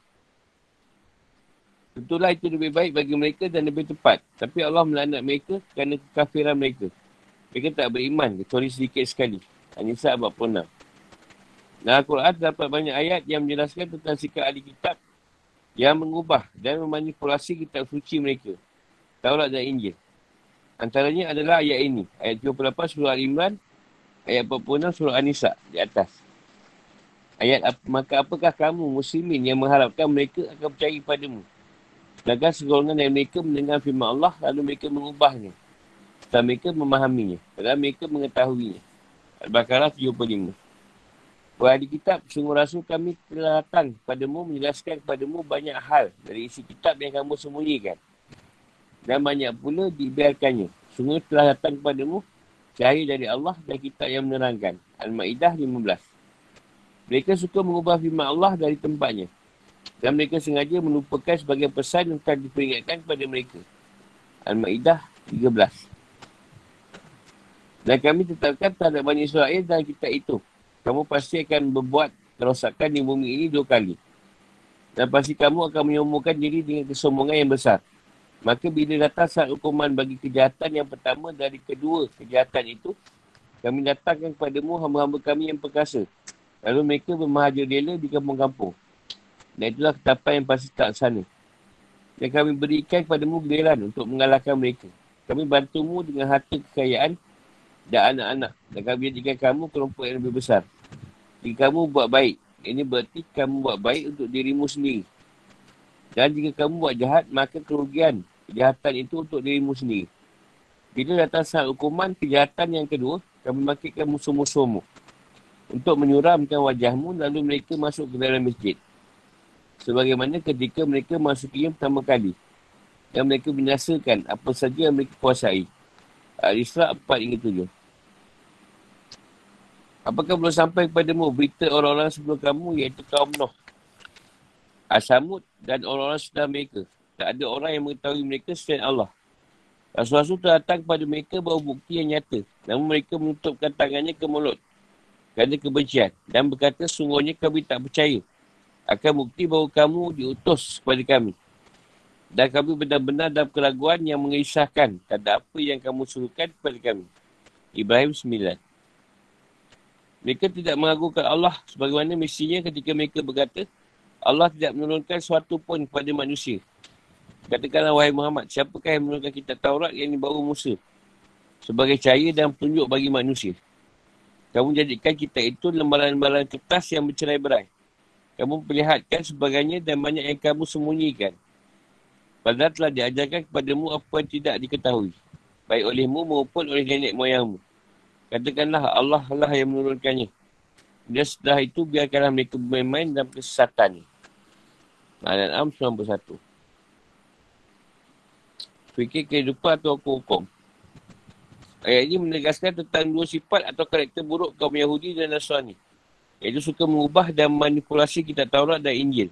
S1: Tentulah itu lebih baik bagi mereka dan lebih tepat. Tapi Allah melaknat mereka kerana kekafiran mereka. Mereka tak beriman kecuali sedikit sekali. Anisa 46. Dalam Al-Quran terdapat banyak ayat yang menjelaskan tentang sikap ahli kitab yang mengubah dan memanipulasi kitab suci mereka. Taurat dan Injil. Antaranya adalah ayat ini. Ayat 38 surah Al-Imran. Ayat 46 surah An-Nisa di atas. Ayat maka apakah kamu muslimin yang mengharapkan mereka akan percaya padamu? Sedangkan segolongan dari mereka mendengar firman Allah lalu mereka mengubahnya. Dan mereka memahaminya. Padahal mereka mengetahuinya. Al-Baqarah 75. Wahai kitab, sungguh rasul kami telah datang padamu menjelaskan kepadamu banyak hal dari isi kitab yang kamu sembunyikan. Dan banyak pula dibiarkannya. Sungguh telah datang kepadamu cahaya dari Allah dan kitab yang menerangkan. Al-Ma'idah 15. Mereka suka mengubah firman Allah dari tempatnya. Dan mereka sengaja melupakan sebagai pesan yang telah diperingatkan kepada mereka. Al-Ma'idah 13. Dan kami tetapkan terhadap Bani Israel dalam kitab itu kamu pasti akan berbuat kerosakan di bumi ini dua kali. Dan pasti kamu akan menyombongkan diri dengan kesombongan yang besar. Maka bila datang saat hukuman bagi kejahatan yang pertama dari kedua kejahatan itu, kami datangkan kepadamu hamba-hamba kami yang perkasa. Lalu mereka bermahaja rela di kampung-kampung. Dan itulah ketapan yang pasti tak sana. Dan kami berikan kepadamu giliran untuk mengalahkan mereka. Kami bantumu dengan harta kekayaan dan anak-anak. Dan kami jadikan kamu kelompok yang lebih besar. Jika kamu buat baik, ini berarti kamu buat baik untuk dirimu sendiri. Dan jika kamu buat jahat, maka kerugian kejahatan itu untuk dirimu sendiri. Bila datang saat hukuman kejahatan yang kedua, kami makitkan musuh-musuhmu untuk menyuramkan wajahmu lalu mereka masuk ke dalam masjid. Sebagaimana ketika mereka masukinya pertama kali. Dan mereka binasakan apa saja yang mereka kuasai. Al-Isra' 4 hingga 7. Apakah belum sampai kepadamu berita orang-orang sebelum kamu iaitu kaum Nuh, Asamud dan orang-orang sudah mereka. Tak ada orang yang mengetahui mereka selain Allah. Rasul-Rasul datang kepada mereka bawa bukti yang nyata. Namun mereka menutupkan tangannya ke mulut. Kerana kebencian. Dan berkata sungguhnya kami tak percaya. Akan bukti bahawa kamu diutus kepada kami. Dan kami benar-benar dalam keraguan yang mengisahkan. Tak apa yang kamu suruhkan kepada kami. Ibrahim 9. Mereka tidak mengagukan Allah sebagaimana mestinya ketika mereka berkata, Allah tidak menurunkan sesuatu pun kepada manusia. Katakanlah wahai Muhammad, siapakah yang menurunkan kitab Taurat yang dibawa Musa sebagai cahaya dan petunjuk bagi manusia? Kamu jadikan kita itu lembaran-lembaran kertas yang bercerai berai. Kamu perlihatkan sebagainya dan banyak yang kamu sembunyikan. Padahal telah diajarkan kepadamu apa yang tidak diketahui. Baik olehmu maupun oleh nenek moyangmu. Katakanlah Allah lah yang menurunkannya. Dan setelah itu biarkanlah mereka bermain-main dalam kesesatan. Al-An'am 91. Fikir kehidupan atau hukum. Ayat ini menegaskan tentang dua sifat atau karakter buruk kaum Yahudi dan Nasrani. Iaitu suka mengubah dan manipulasi kitab Taurat dan Injil.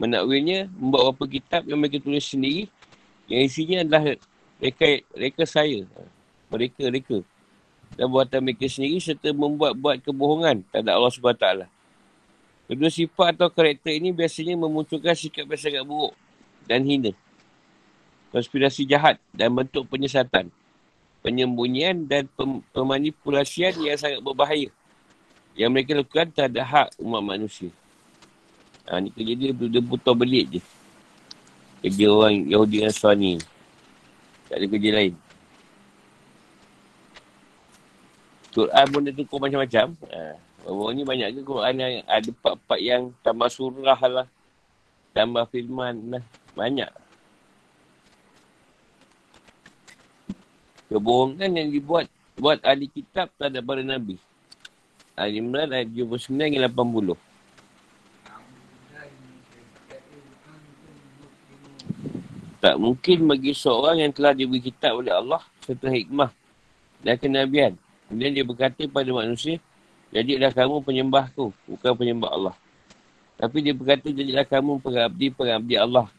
S1: Menakwilnya, membawa beberapa kitab yang mereka tulis sendiri yang isinya adalah reka, reka saya. Mereka, reka dan buatan mereka sendiri serta membuat-buat kebohongan terhadap Allah SWT. Kedua sifat atau karakter ini biasanya memunculkan sikap yang sangat buruk dan hina. Konspirasi jahat dan bentuk penyesatan. Penyembunyian dan pem- pemanipulasian yang sangat berbahaya. Yang mereka lakukan terhadap hak umat manusia. Ha, ni kerja dia, dia putar belit je. Kerja orang Yahudi dan Suani. Tak ada kerja lain. Quran pun dia tukar macam-macam. Ha. Baru ni banyak ke Quran yang ada part-part yang tambah surah lah. Tambah firman lah. Banyak. Kebohongan yang dibuat buat ahli kitab terhadap para Nabi. Ali Imran ayat 79 hingga 80. Tak mungkin bagi seorang yang telah diberi kitab oleh Allah serta hikmah dan kenabian. Kemudian dia berkata pada manusia, jadilah kamu penyembahku, bukan penyembah Allah. Tapi dia berkata, jadilah kamu pengabdi-pengabdi Allah.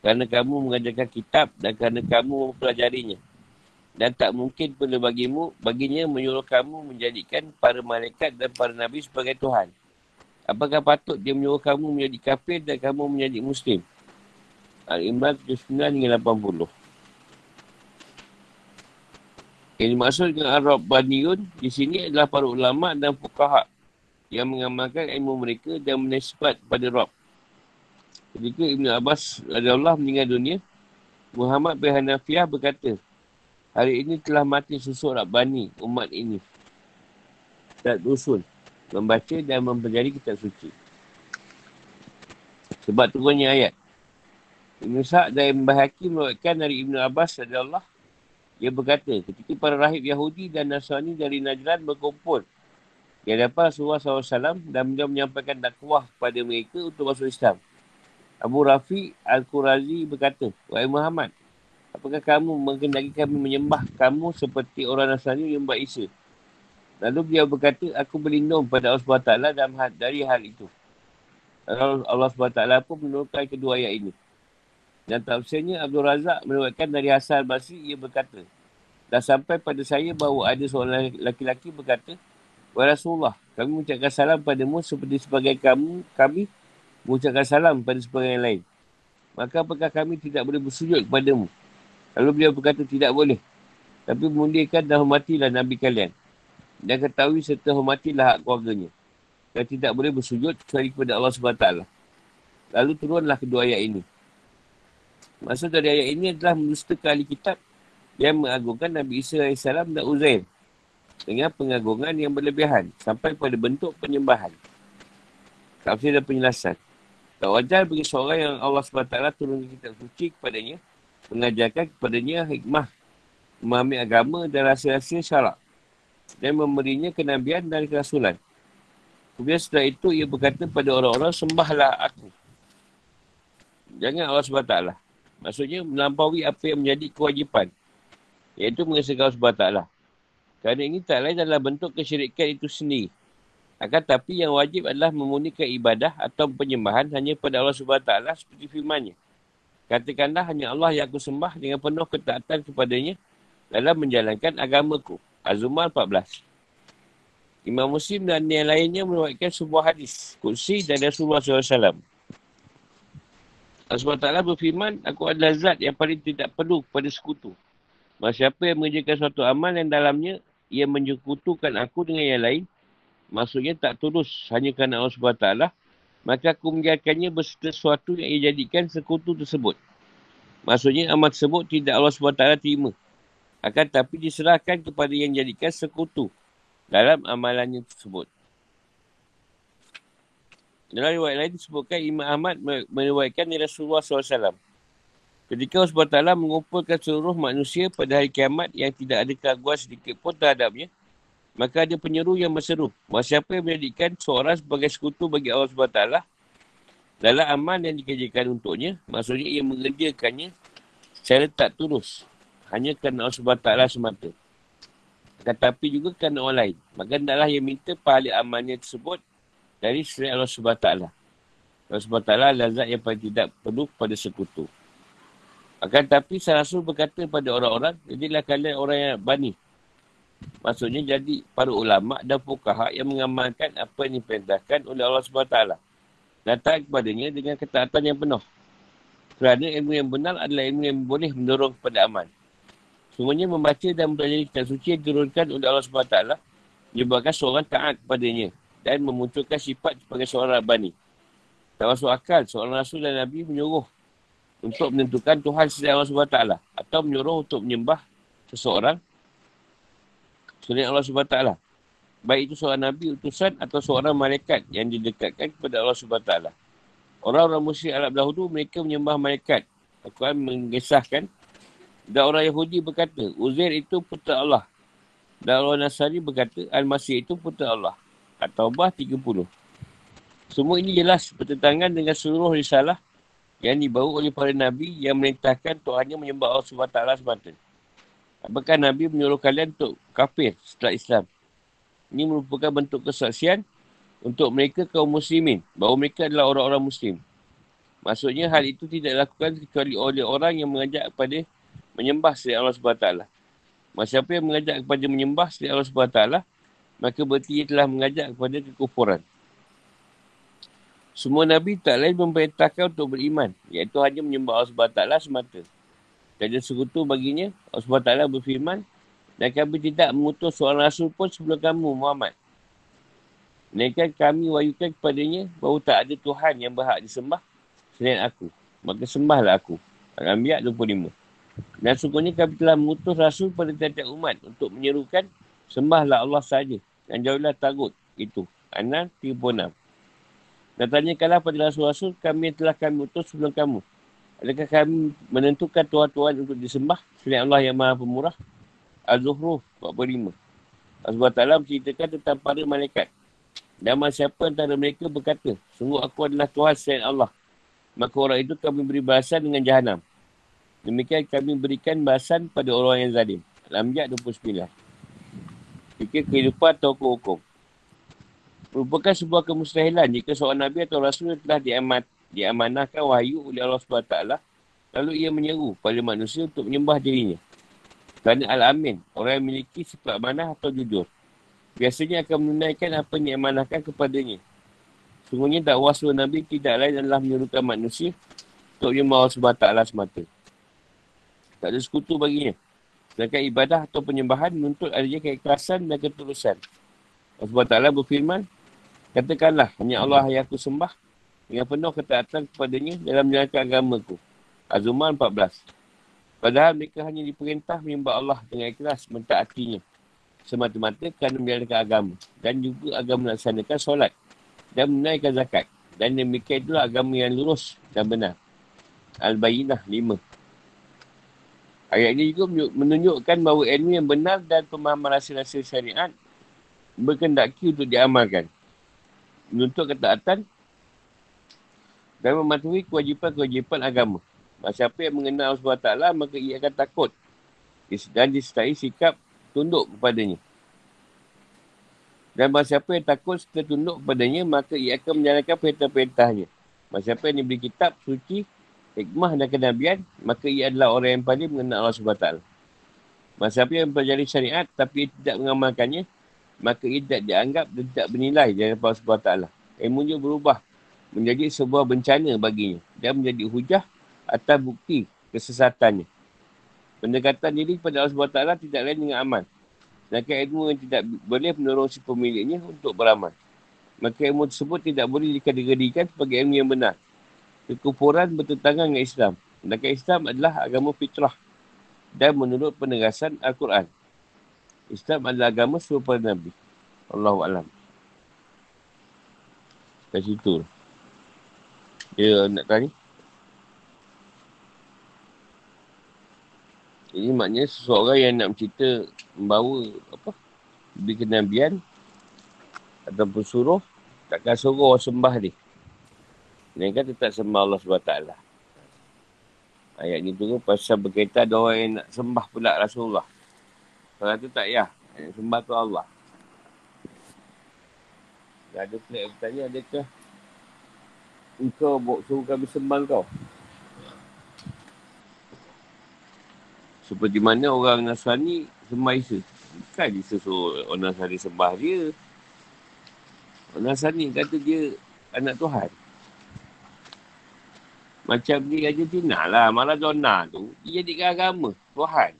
S1: Kerana kamu mengajarkan kitab dan kerana kamu mempelajarinya. Dan tak mungkin pula bagimu, baginya menyuruh kamu menjadikan para malaikat dan para nabi sebagai Tuhan. Apakah patut dia menyuruh kamu menjadi kafir dan kamu menjadi muslim? Al-Imran 79 hingga 80. Yang dimaksud dengan Ar-Rabbaniyun di sini adalah para ulama dan fukaha yang mengamalkan ilmu mereka dan menisbat pada Rabb. Ketika Ibn Abbas Allah meninggal dunia, Muhammad bin Hanafiah berkata, hari ini telah mati susuk Rabbani umat ini. Tak usul membaca dan mempelajari kitab suci. Sebab turunnya ayat. Ibn Sa'ad dan Ibn Bahaki meruatkan dari Ibn Abbas Allah. Dia berkata, ketika para rahib Yahudi dan Nasrani dari Najran berkumpul di hadapan Rasulullah SAW dan beliau menyampaikan dakwah kepada mereka untuk masuk Islam. Abu Rafi Al-Qurazi berkata, Wahai Muhammad, apakah kamu mengendaki kami menyembah kamu seperti orang Nasrani yang menyembah Isa? Lalu beliau berkata, aku berlindung pada Allah SWT dari hal itu. Allah SWT pun menurunkan kedua ayat ini. Dan tafsirnya Abdul Razak menuatkan dari Hasan Basri, ia berkata, Dah sampai pada saya bahawa ada seorang laki-laki berkata, Wahai Rasulullah, kami mengucapkan salam padamu seperti sebagai kamu, kami mengucapkan salam pada sebagai yang lain. Maka apakah kami tidak boleh bersujud kepadamu? Lalu beliau berkata, tidak boleh. Tapi memulihkan dan hormatilah Nabi kalian. Dan ketahui serta hormatilah hak keluarganya. Dan tidak boleh bersujud kecuali kepada Allah SWT. Lalu turunlah kedua ayat ini. Maksud dari ayat ini adalah mendustakan ahli kitab yang mengagungkan Nabi Isa AS dan Uzair dengan pengagungan yang berlebihan sampai pada bentuk penyembahan. Tafsir dan penjelasan. Tak wajar bagi seorang yang Allah SWT turun kitab suci kepadanya, mengajarkan kepadanya hikmah, memahami agama dan rasa-rasa syarak dan memberinya kenabian dan kerasulan. Kemudian setelah itu, ia berkata pada orang-orang, sembahlah aku. Jangan Allah SWT. Maksudnya melampaui apa yang menjadi kewajipan. Iaitu mengesahkan Allah SWT. Kerana ini tak lain adalah bentuk kesyirikan itu sendiri. Akan tapi yang wajib adalah memunikan ibadah atau penyembahan hanya pada Allah SWT seperti firmannya. Katakanlah hanya Allah yang aku sembah dengan penuh ketaatan kepadanya dalam menjalankan agamaku. Azumar 14. Imam Muslim dan yang lainnya meruatkan sebuah hadis. Kursi dari Rasulullah SAW. Allah SWT berfirman, aku adalah zat yang paling tidak perlu pada sekutu. Masa siapa yang mengerjakan suatu amal yang dalamnya, ia menyekutukan aku dengan yang lain, maksudnya tak tulus hanya kerana Allah SWT, maka aku menjadikannya berserta sesuatu yang ia jadikan sekutu tersebut. Maksudnya amal tersebut tidak Allah SWT terima. Akan tapi diserahkan kepada yang jadikan sekutu dalam amalannya tersebut. Dalam riwayat lain disebutkan Imam Ahmad meriwayatkan dari Rasulullah SAW. Ketika Allah SWT mengumpulkan seluruh manusia pada hari kiamat yang tidak ada keraguan sedikit pun terhadapnya, maka ada penyeru yang berseru. Bahawa siapa yang menjadikan seorang sebagai sekutu bagi Allah SWT dalam amal yang dikerjakan untuknya, maksudnya ia mengerjakannya secara tak tulus. Hanya kerana Allah SWT semata. Tetapi juga kerana orang lain. Maka hendaklah yang minta pahala amalnya tersebut dari selain Allah SWT. Allah SWT adalah zat yang paling tidak perlu pada sekutu. Akan tapi Rasul berkata pada orang-orang, jadilah kalian orang yang bani. Maksudnya jadi para ulama dan fukaha yang mengamalkan apa yang diperintahkan oleh Allah SWT. Datang kepadanya dengan ketaatan yang penuh. Kerana ilmu yang benar adalah ilmu yang boleh mendorong kepada amal. Semuanya membaca dan mempelajari kitab suci yang diturunkan oleh Allah SWT menyebabkan seorang taat kepadanya dan memunculkan sifat sebagai seorang Rabbani. Tak masuk akal seorang Rasul dan Nabi menyuruh untuk menentukan Tuhan selain Allah SWT atau menyuruh untuk menyembah seseorang selain Allah SWT. Baik itu seorang Nabi utusan atau seorang malaikat yang didekatkan kepada Allah SWT. Orang-orang musyrik Arab dahulu mereka menyembah malaikat. Al-Quran mengisahkan Dan orang Yahudi berkata, Uzair itu putera Allah. Dan orang Nasari berkata, Al-Masih itu putera Allah. At-Taubah 30. Semua ini jelas bertentangan dengan seluruh risalah yang dibawa oleh para Nabi yang merintahkan Tuhannya menyembah Allah SWT semata. Apakah Nabi menyuruh kalian untuk kafir setelah Islam? Ini merupakan bentuk kesaksian untuk mereka kaum muslimin bahawa mereka adalah orang-orang muslim. Maksudnya hal itu tidak dilakukan kecuali oleh orang yang mengajak kepada menyembah selain Allah SWT. Masa siapa yang mengajak kepada menyembah selain Allah SWT, maka berarti ia telah mengajak kepada kekufuran. Semua Nabi tak lain memerintahkan untuk beriman, iaitu hanya menyembah Allah SWT semata. Tiada sekutu baginya, Allah SWT berfirman, dan kami tidak mengutus seorang rasul pun sebelum kamu, Muhammad. Mereka kami wahyukan kepadanya bahawa tak ada Tuhan yang berhak disembah selain aku. Maka sembahlah aku. Al-Anbiya 25. Dan sungguhnya kami telah mengutus rasul pada tiap-tiap umat untuk menyerukan sembahlah Allah saja dan jauhlah tagut itu. Anan 36. Dan tanyakanlah pada rasul-rasul kami yang telah kami utus sebelum kamu. Adakah kami menentukan tuan-tuan untuk disembah selain Allah yang maha pemurah? Az-Zuhruf 45. Allah Ta'ala menceritakan tentang para malaikat. Dan siapa antara mereka berkata, sungguh aku adalah Tuhan selain Allah. Maka orang itu kami beri bahasan dengan jahanam. Demikian kami berikan bahasan pada orang yang zalim. Al-Amjad 29. Fikir kehidupan atau hukum. Merupakan sebuah kemustahilan jika seorang Nabi atau Rasul telah diamat, diamanahkan wahyu oleh Allah SWT. Lalu ia menyeru pada manusia untuk menyembah dirinya. Kerana Al-Amin, orang yang memiliki sifat manah atau jujur biasanya akan menunaikan apa yang diamanahkan kepadanya. Sungguhnya dakwah seluruh Nabi tidak lain adalah menyuruhkan manusia untuk menyembah Allah SWT semata. Tak ada sekutu baginya. Sedangkan ibadah atau penyembahan menuntut adanya keikhlasan dan ketulusan. Allah SWT berfirman, Katakanlah, hanya Allah yang aku sembah dengan penuh ketaatan kepadanya dalam menjalankan agamaku. Azuman 14. Padahal mereka hanya diperintah menyembah Allah dengan ikhlas mentaatinya semata-mata kerana menjalankan agama dan juga agama melaksanakan solat dan menaikkan zakat. Dan demikian itulah agama yang lurus dan benar. Al-Bayinah 5. Ayat ini juga menunjukkan bahawa ilmu yang benar dan pemahaman rasa-rasa syariat berkendaki untuk diamalkan. Menuntut ketaatan dan mematuhi kewajipan-kewajipan agama. Siapa yang mengenal Allah SWT, maka ia akan takut dan disertai sikap tunduk kepadanya. Dan masa siapa yang takut serta tunduk kepadanya, maka ia akan menjalankan perintah-perintahnya. Masa siapa yang diberi kitab, suci, hikmah dan kenabian, maka ia adalah orang yang paling mengenal Allah SWT. Masa yang mempelajari syariat tapi tidak mengamalkannya, maka ia tidak dianggap dan tidak bernilai hadapan Allah SWT. Ilmunya berubah menjadi sebuah bencana baginya dan menjadi hujah atas bukti kesesatannya. Pendekatan diri kepada Allah SWT tidak lain dengan amal. Sedangkan ilmu yang tidak boleh mendorong si pemiliknya untuk beramal. Maka ilmu tersebut tidak boleh dikategorikan sebagai ilmu yang benar. Kekufuran bertentangan dengan Islam. Sedangkan Islam adalah agama fitrah. Dan menurut penegasan Al-Quran. Islam adalah agama serupa Nabi. Allahu'alam. Kat situ. Dia nak tanya. Ini maknanya seseorang yang nak cerita membawa apa lebih kenabian ataupun suruh takkan suruh orang sembah dia. Dia kan tetap sembah Allah SWT. Ayat ni tu pasal berkaitan ada orang yang nak sembah pula Rasulullah. Kalau tu tak ya. Yang sembah tu Allah. Dan ada pula yang bertanya adakah engkau suruh kami sembah kau? Seperti mana orang Nasrani sembah Isa. Bukan Isa suruh orang Nasrani sembah dia. Orang Nasrani kata dia anak Tuhan. Macam ni Argentina lah. Maradona tu. Dia jadikan agama. Tuhan.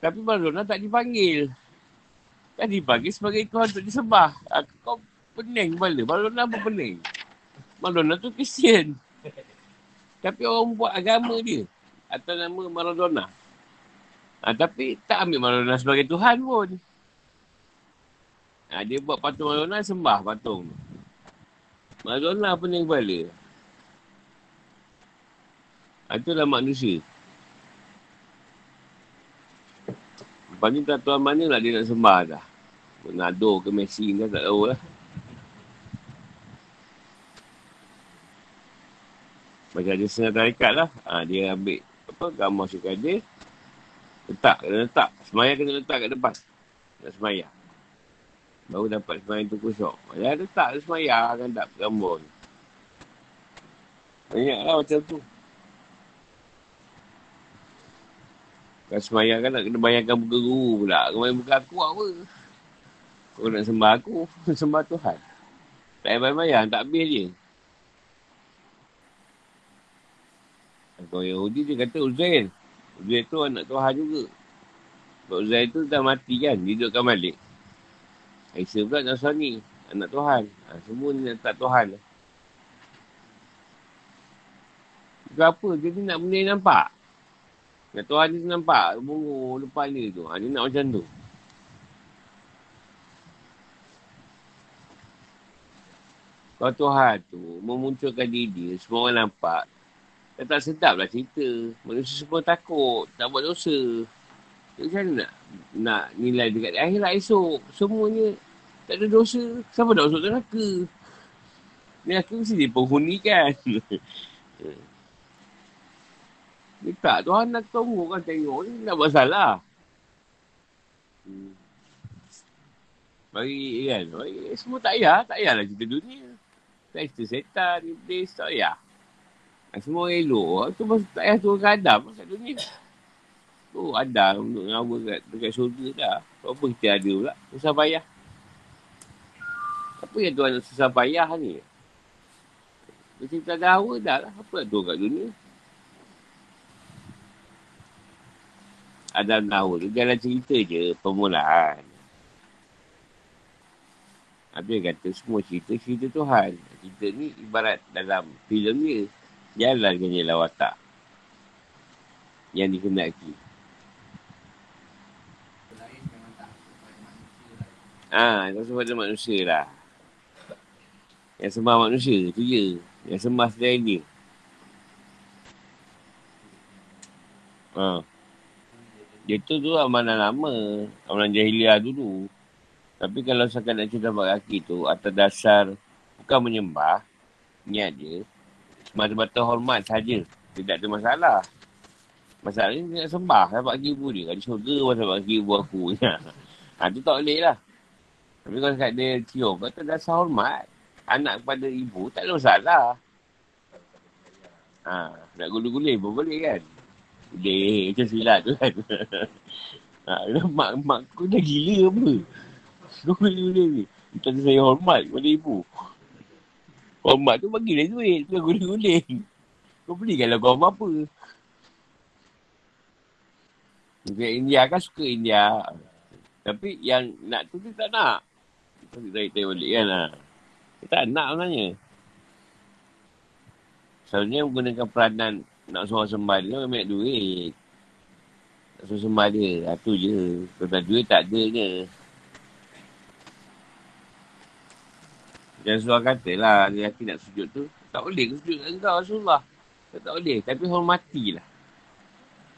S1: Tapi Maradona tak dipanggil. Kan dipanggil sebagai Tuhan untuk disembah. Ah, kau pening kepala. Maradona pun pening. Maradona tu Kristian. Tapi orang buat agama dia. Atau nama Maradona. Ha, tapi tak ambil Maradona sebagai Tuhan pun. Ha, dia buat patung Maradona, sembah patung tu. Maradona pun yang kepala. Itulah manusia. Lepas ni tak tuan mana lah dia nak sembah dah. Ronaldo ke Messi kan tak tahu lah. Macam ada setengah tarikat lah. Ha, dia ambil apa gambar suka dia. Letak, kena letak. Semaya kena letak kat depan. Nak semaya. Baru dapat semaya tu kosong. Ya letak semaya kan tak gambar ni. Banyak lah macam tu. Kalau semaya kan nak kena bayangkan buka guru pula. Kau buka aku apa? Kau nak sembah aku, sembah Tuhan. Tak payah bayang, tak habis je. Kalau Yahudi dia kata Uzair. Uzair tu anak Tuhan juga. Sebab Uzair tu dah mati kan, dia dudukkan balik. Aisyah pula Nasrani, anak Tuhan. Ha, semua ni tak Tuhan. Kenapa? Dia ni nak benda yang nampak. Nak Tuhan ni nampak, bungu depan dia tu. Ha, dia nak macam tu. Kalau Tuhan tu memunculkan diri dia, semua orang nampak. Dan tak sedap lah cerita. Manusia semua takut, tak buat dosa. Macam mana nak, nak nilai dekat akhirat esok? Semuanya tak ada dosa. Siapa nak masuk neraka? Neraka mesti dia penghuni kan? Dia tak, Tuhan nak tunggu kan tengok ni nak buat salah. Hmm. Bagi kan, bagi, semua tak payah, tak payahlah cerita dunia. Tak cerita setan, iblis, tak payah. Semua elok, tu masa tak payah turun ke Adam kat dunia. Tu Adam untuk ngawa kat, dekat surga dah. Apa kita ada pula, susah payah. Apa yang Tuhan nak susah payah ni? Kita tak ada dah lah, apa turun kat dunia? Adam tahu tu jalan cerita je permulaan. Ada yang kata semua cerita cerita Tuhan. Cerita ni ibarat dalam filem dia. Jalan kan watak. Yang dikenaki. Ah, ha, tak sebab manusia lah. Yang sembah manusia tu je. Yang sembah selain dia. Ha. Dia tu tu amalan lama. Amalan jahiliah dulu. Tapi kalau saya nak cerita buat kaki tu, atas dasar bukan menyembah, niat je. Semata-mata hormat saja. Tidak ada masalah. Masalah ni nak sembah. Saya bagi ibu dia. Kalau syurga pun saya bagi ibu aku. ha, tu tak boleh lah. Tapi kalau kat dia cium, kata dasar hormat. Anak kepada ibu, tak ada masalah. Ha, nak gulung-guling pun boleh kan. Dia macam silat tu kan. ha, mak, mak aku dah gila apa? Kau boleh-boleh ni. Kita saya hormat kepada ibu. Hormat tu bagilah duit. Tu guling-guling. Kau beli kalau kau apa. Mungkin India kan suka India. Tapi yang nak tu dia tak nak. Kita tanya balik kan lah. Dia tak nak sebenarnya. Selalunya menggunakan peranan nak suruh sembah dia banyak duit. Nak suruh sembah dia. Itu je. Kalau duit tak ada je. Jangan suruh kata lah. Dia hati nak sujud tu. Tak boleh ke sujud dengan kau Rasulullah. Tak, tak boleh. Tapi hormatilah.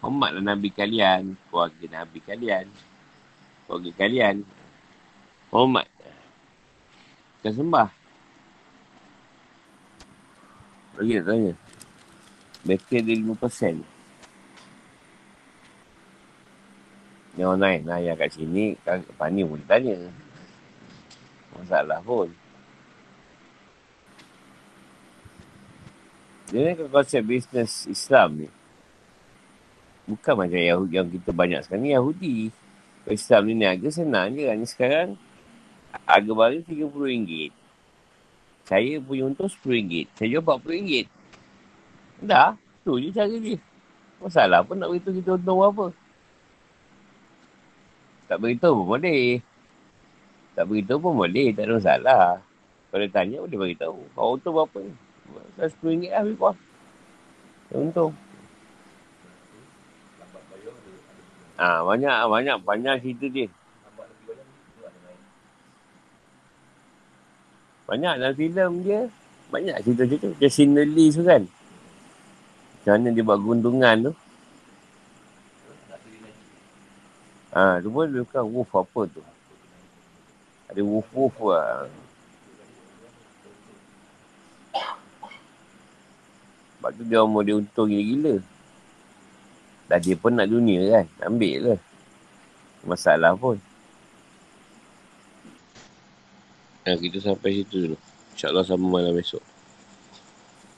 S1: Hormatlah Nabi kalian. Keluarga Nabi kalian. Keluarga kalian. Hormat. Jangan sembah. Lagi nak tanya. Better dia 5%. Yang orang naik naya kat sini, kan Pani pun tanya. Masalah pun. Dia ni konsep bisnes Islam ni. Bukan macam Yahudi yang kita banyak sekarang ni Yahudi. Islam ni harga senang je kan. Sekarang harga baru RM30. Saya punya untung RM10. Saya jual RM40. Dah, tu je cara dia. Masalah pun nak beritahu kita untung apa. Tak beritahu pun boleh. Tak beritahu pun boleh, tak ada masalah. Kalau tanya boleh beritahu. Kau untung berapa ni? RM10 lah lebih kurang. Untung. Ah banyak banyak banyak cerita dia. Banyak dalam filem dia. Banyak cerita-cerita. Macam Cinderly tu kan. Macam mana dia buat guntungan tu. Ha, tu pun dia bukan woof apa tu. Ada woof-woof lah. Sebab tu dia umur dia untung gila-gila. Dah dia pun nak dunia kan. Ambil lah. Masalah pun. Ya, kita sampai situ dulu. InsyaAllah sama malam esok.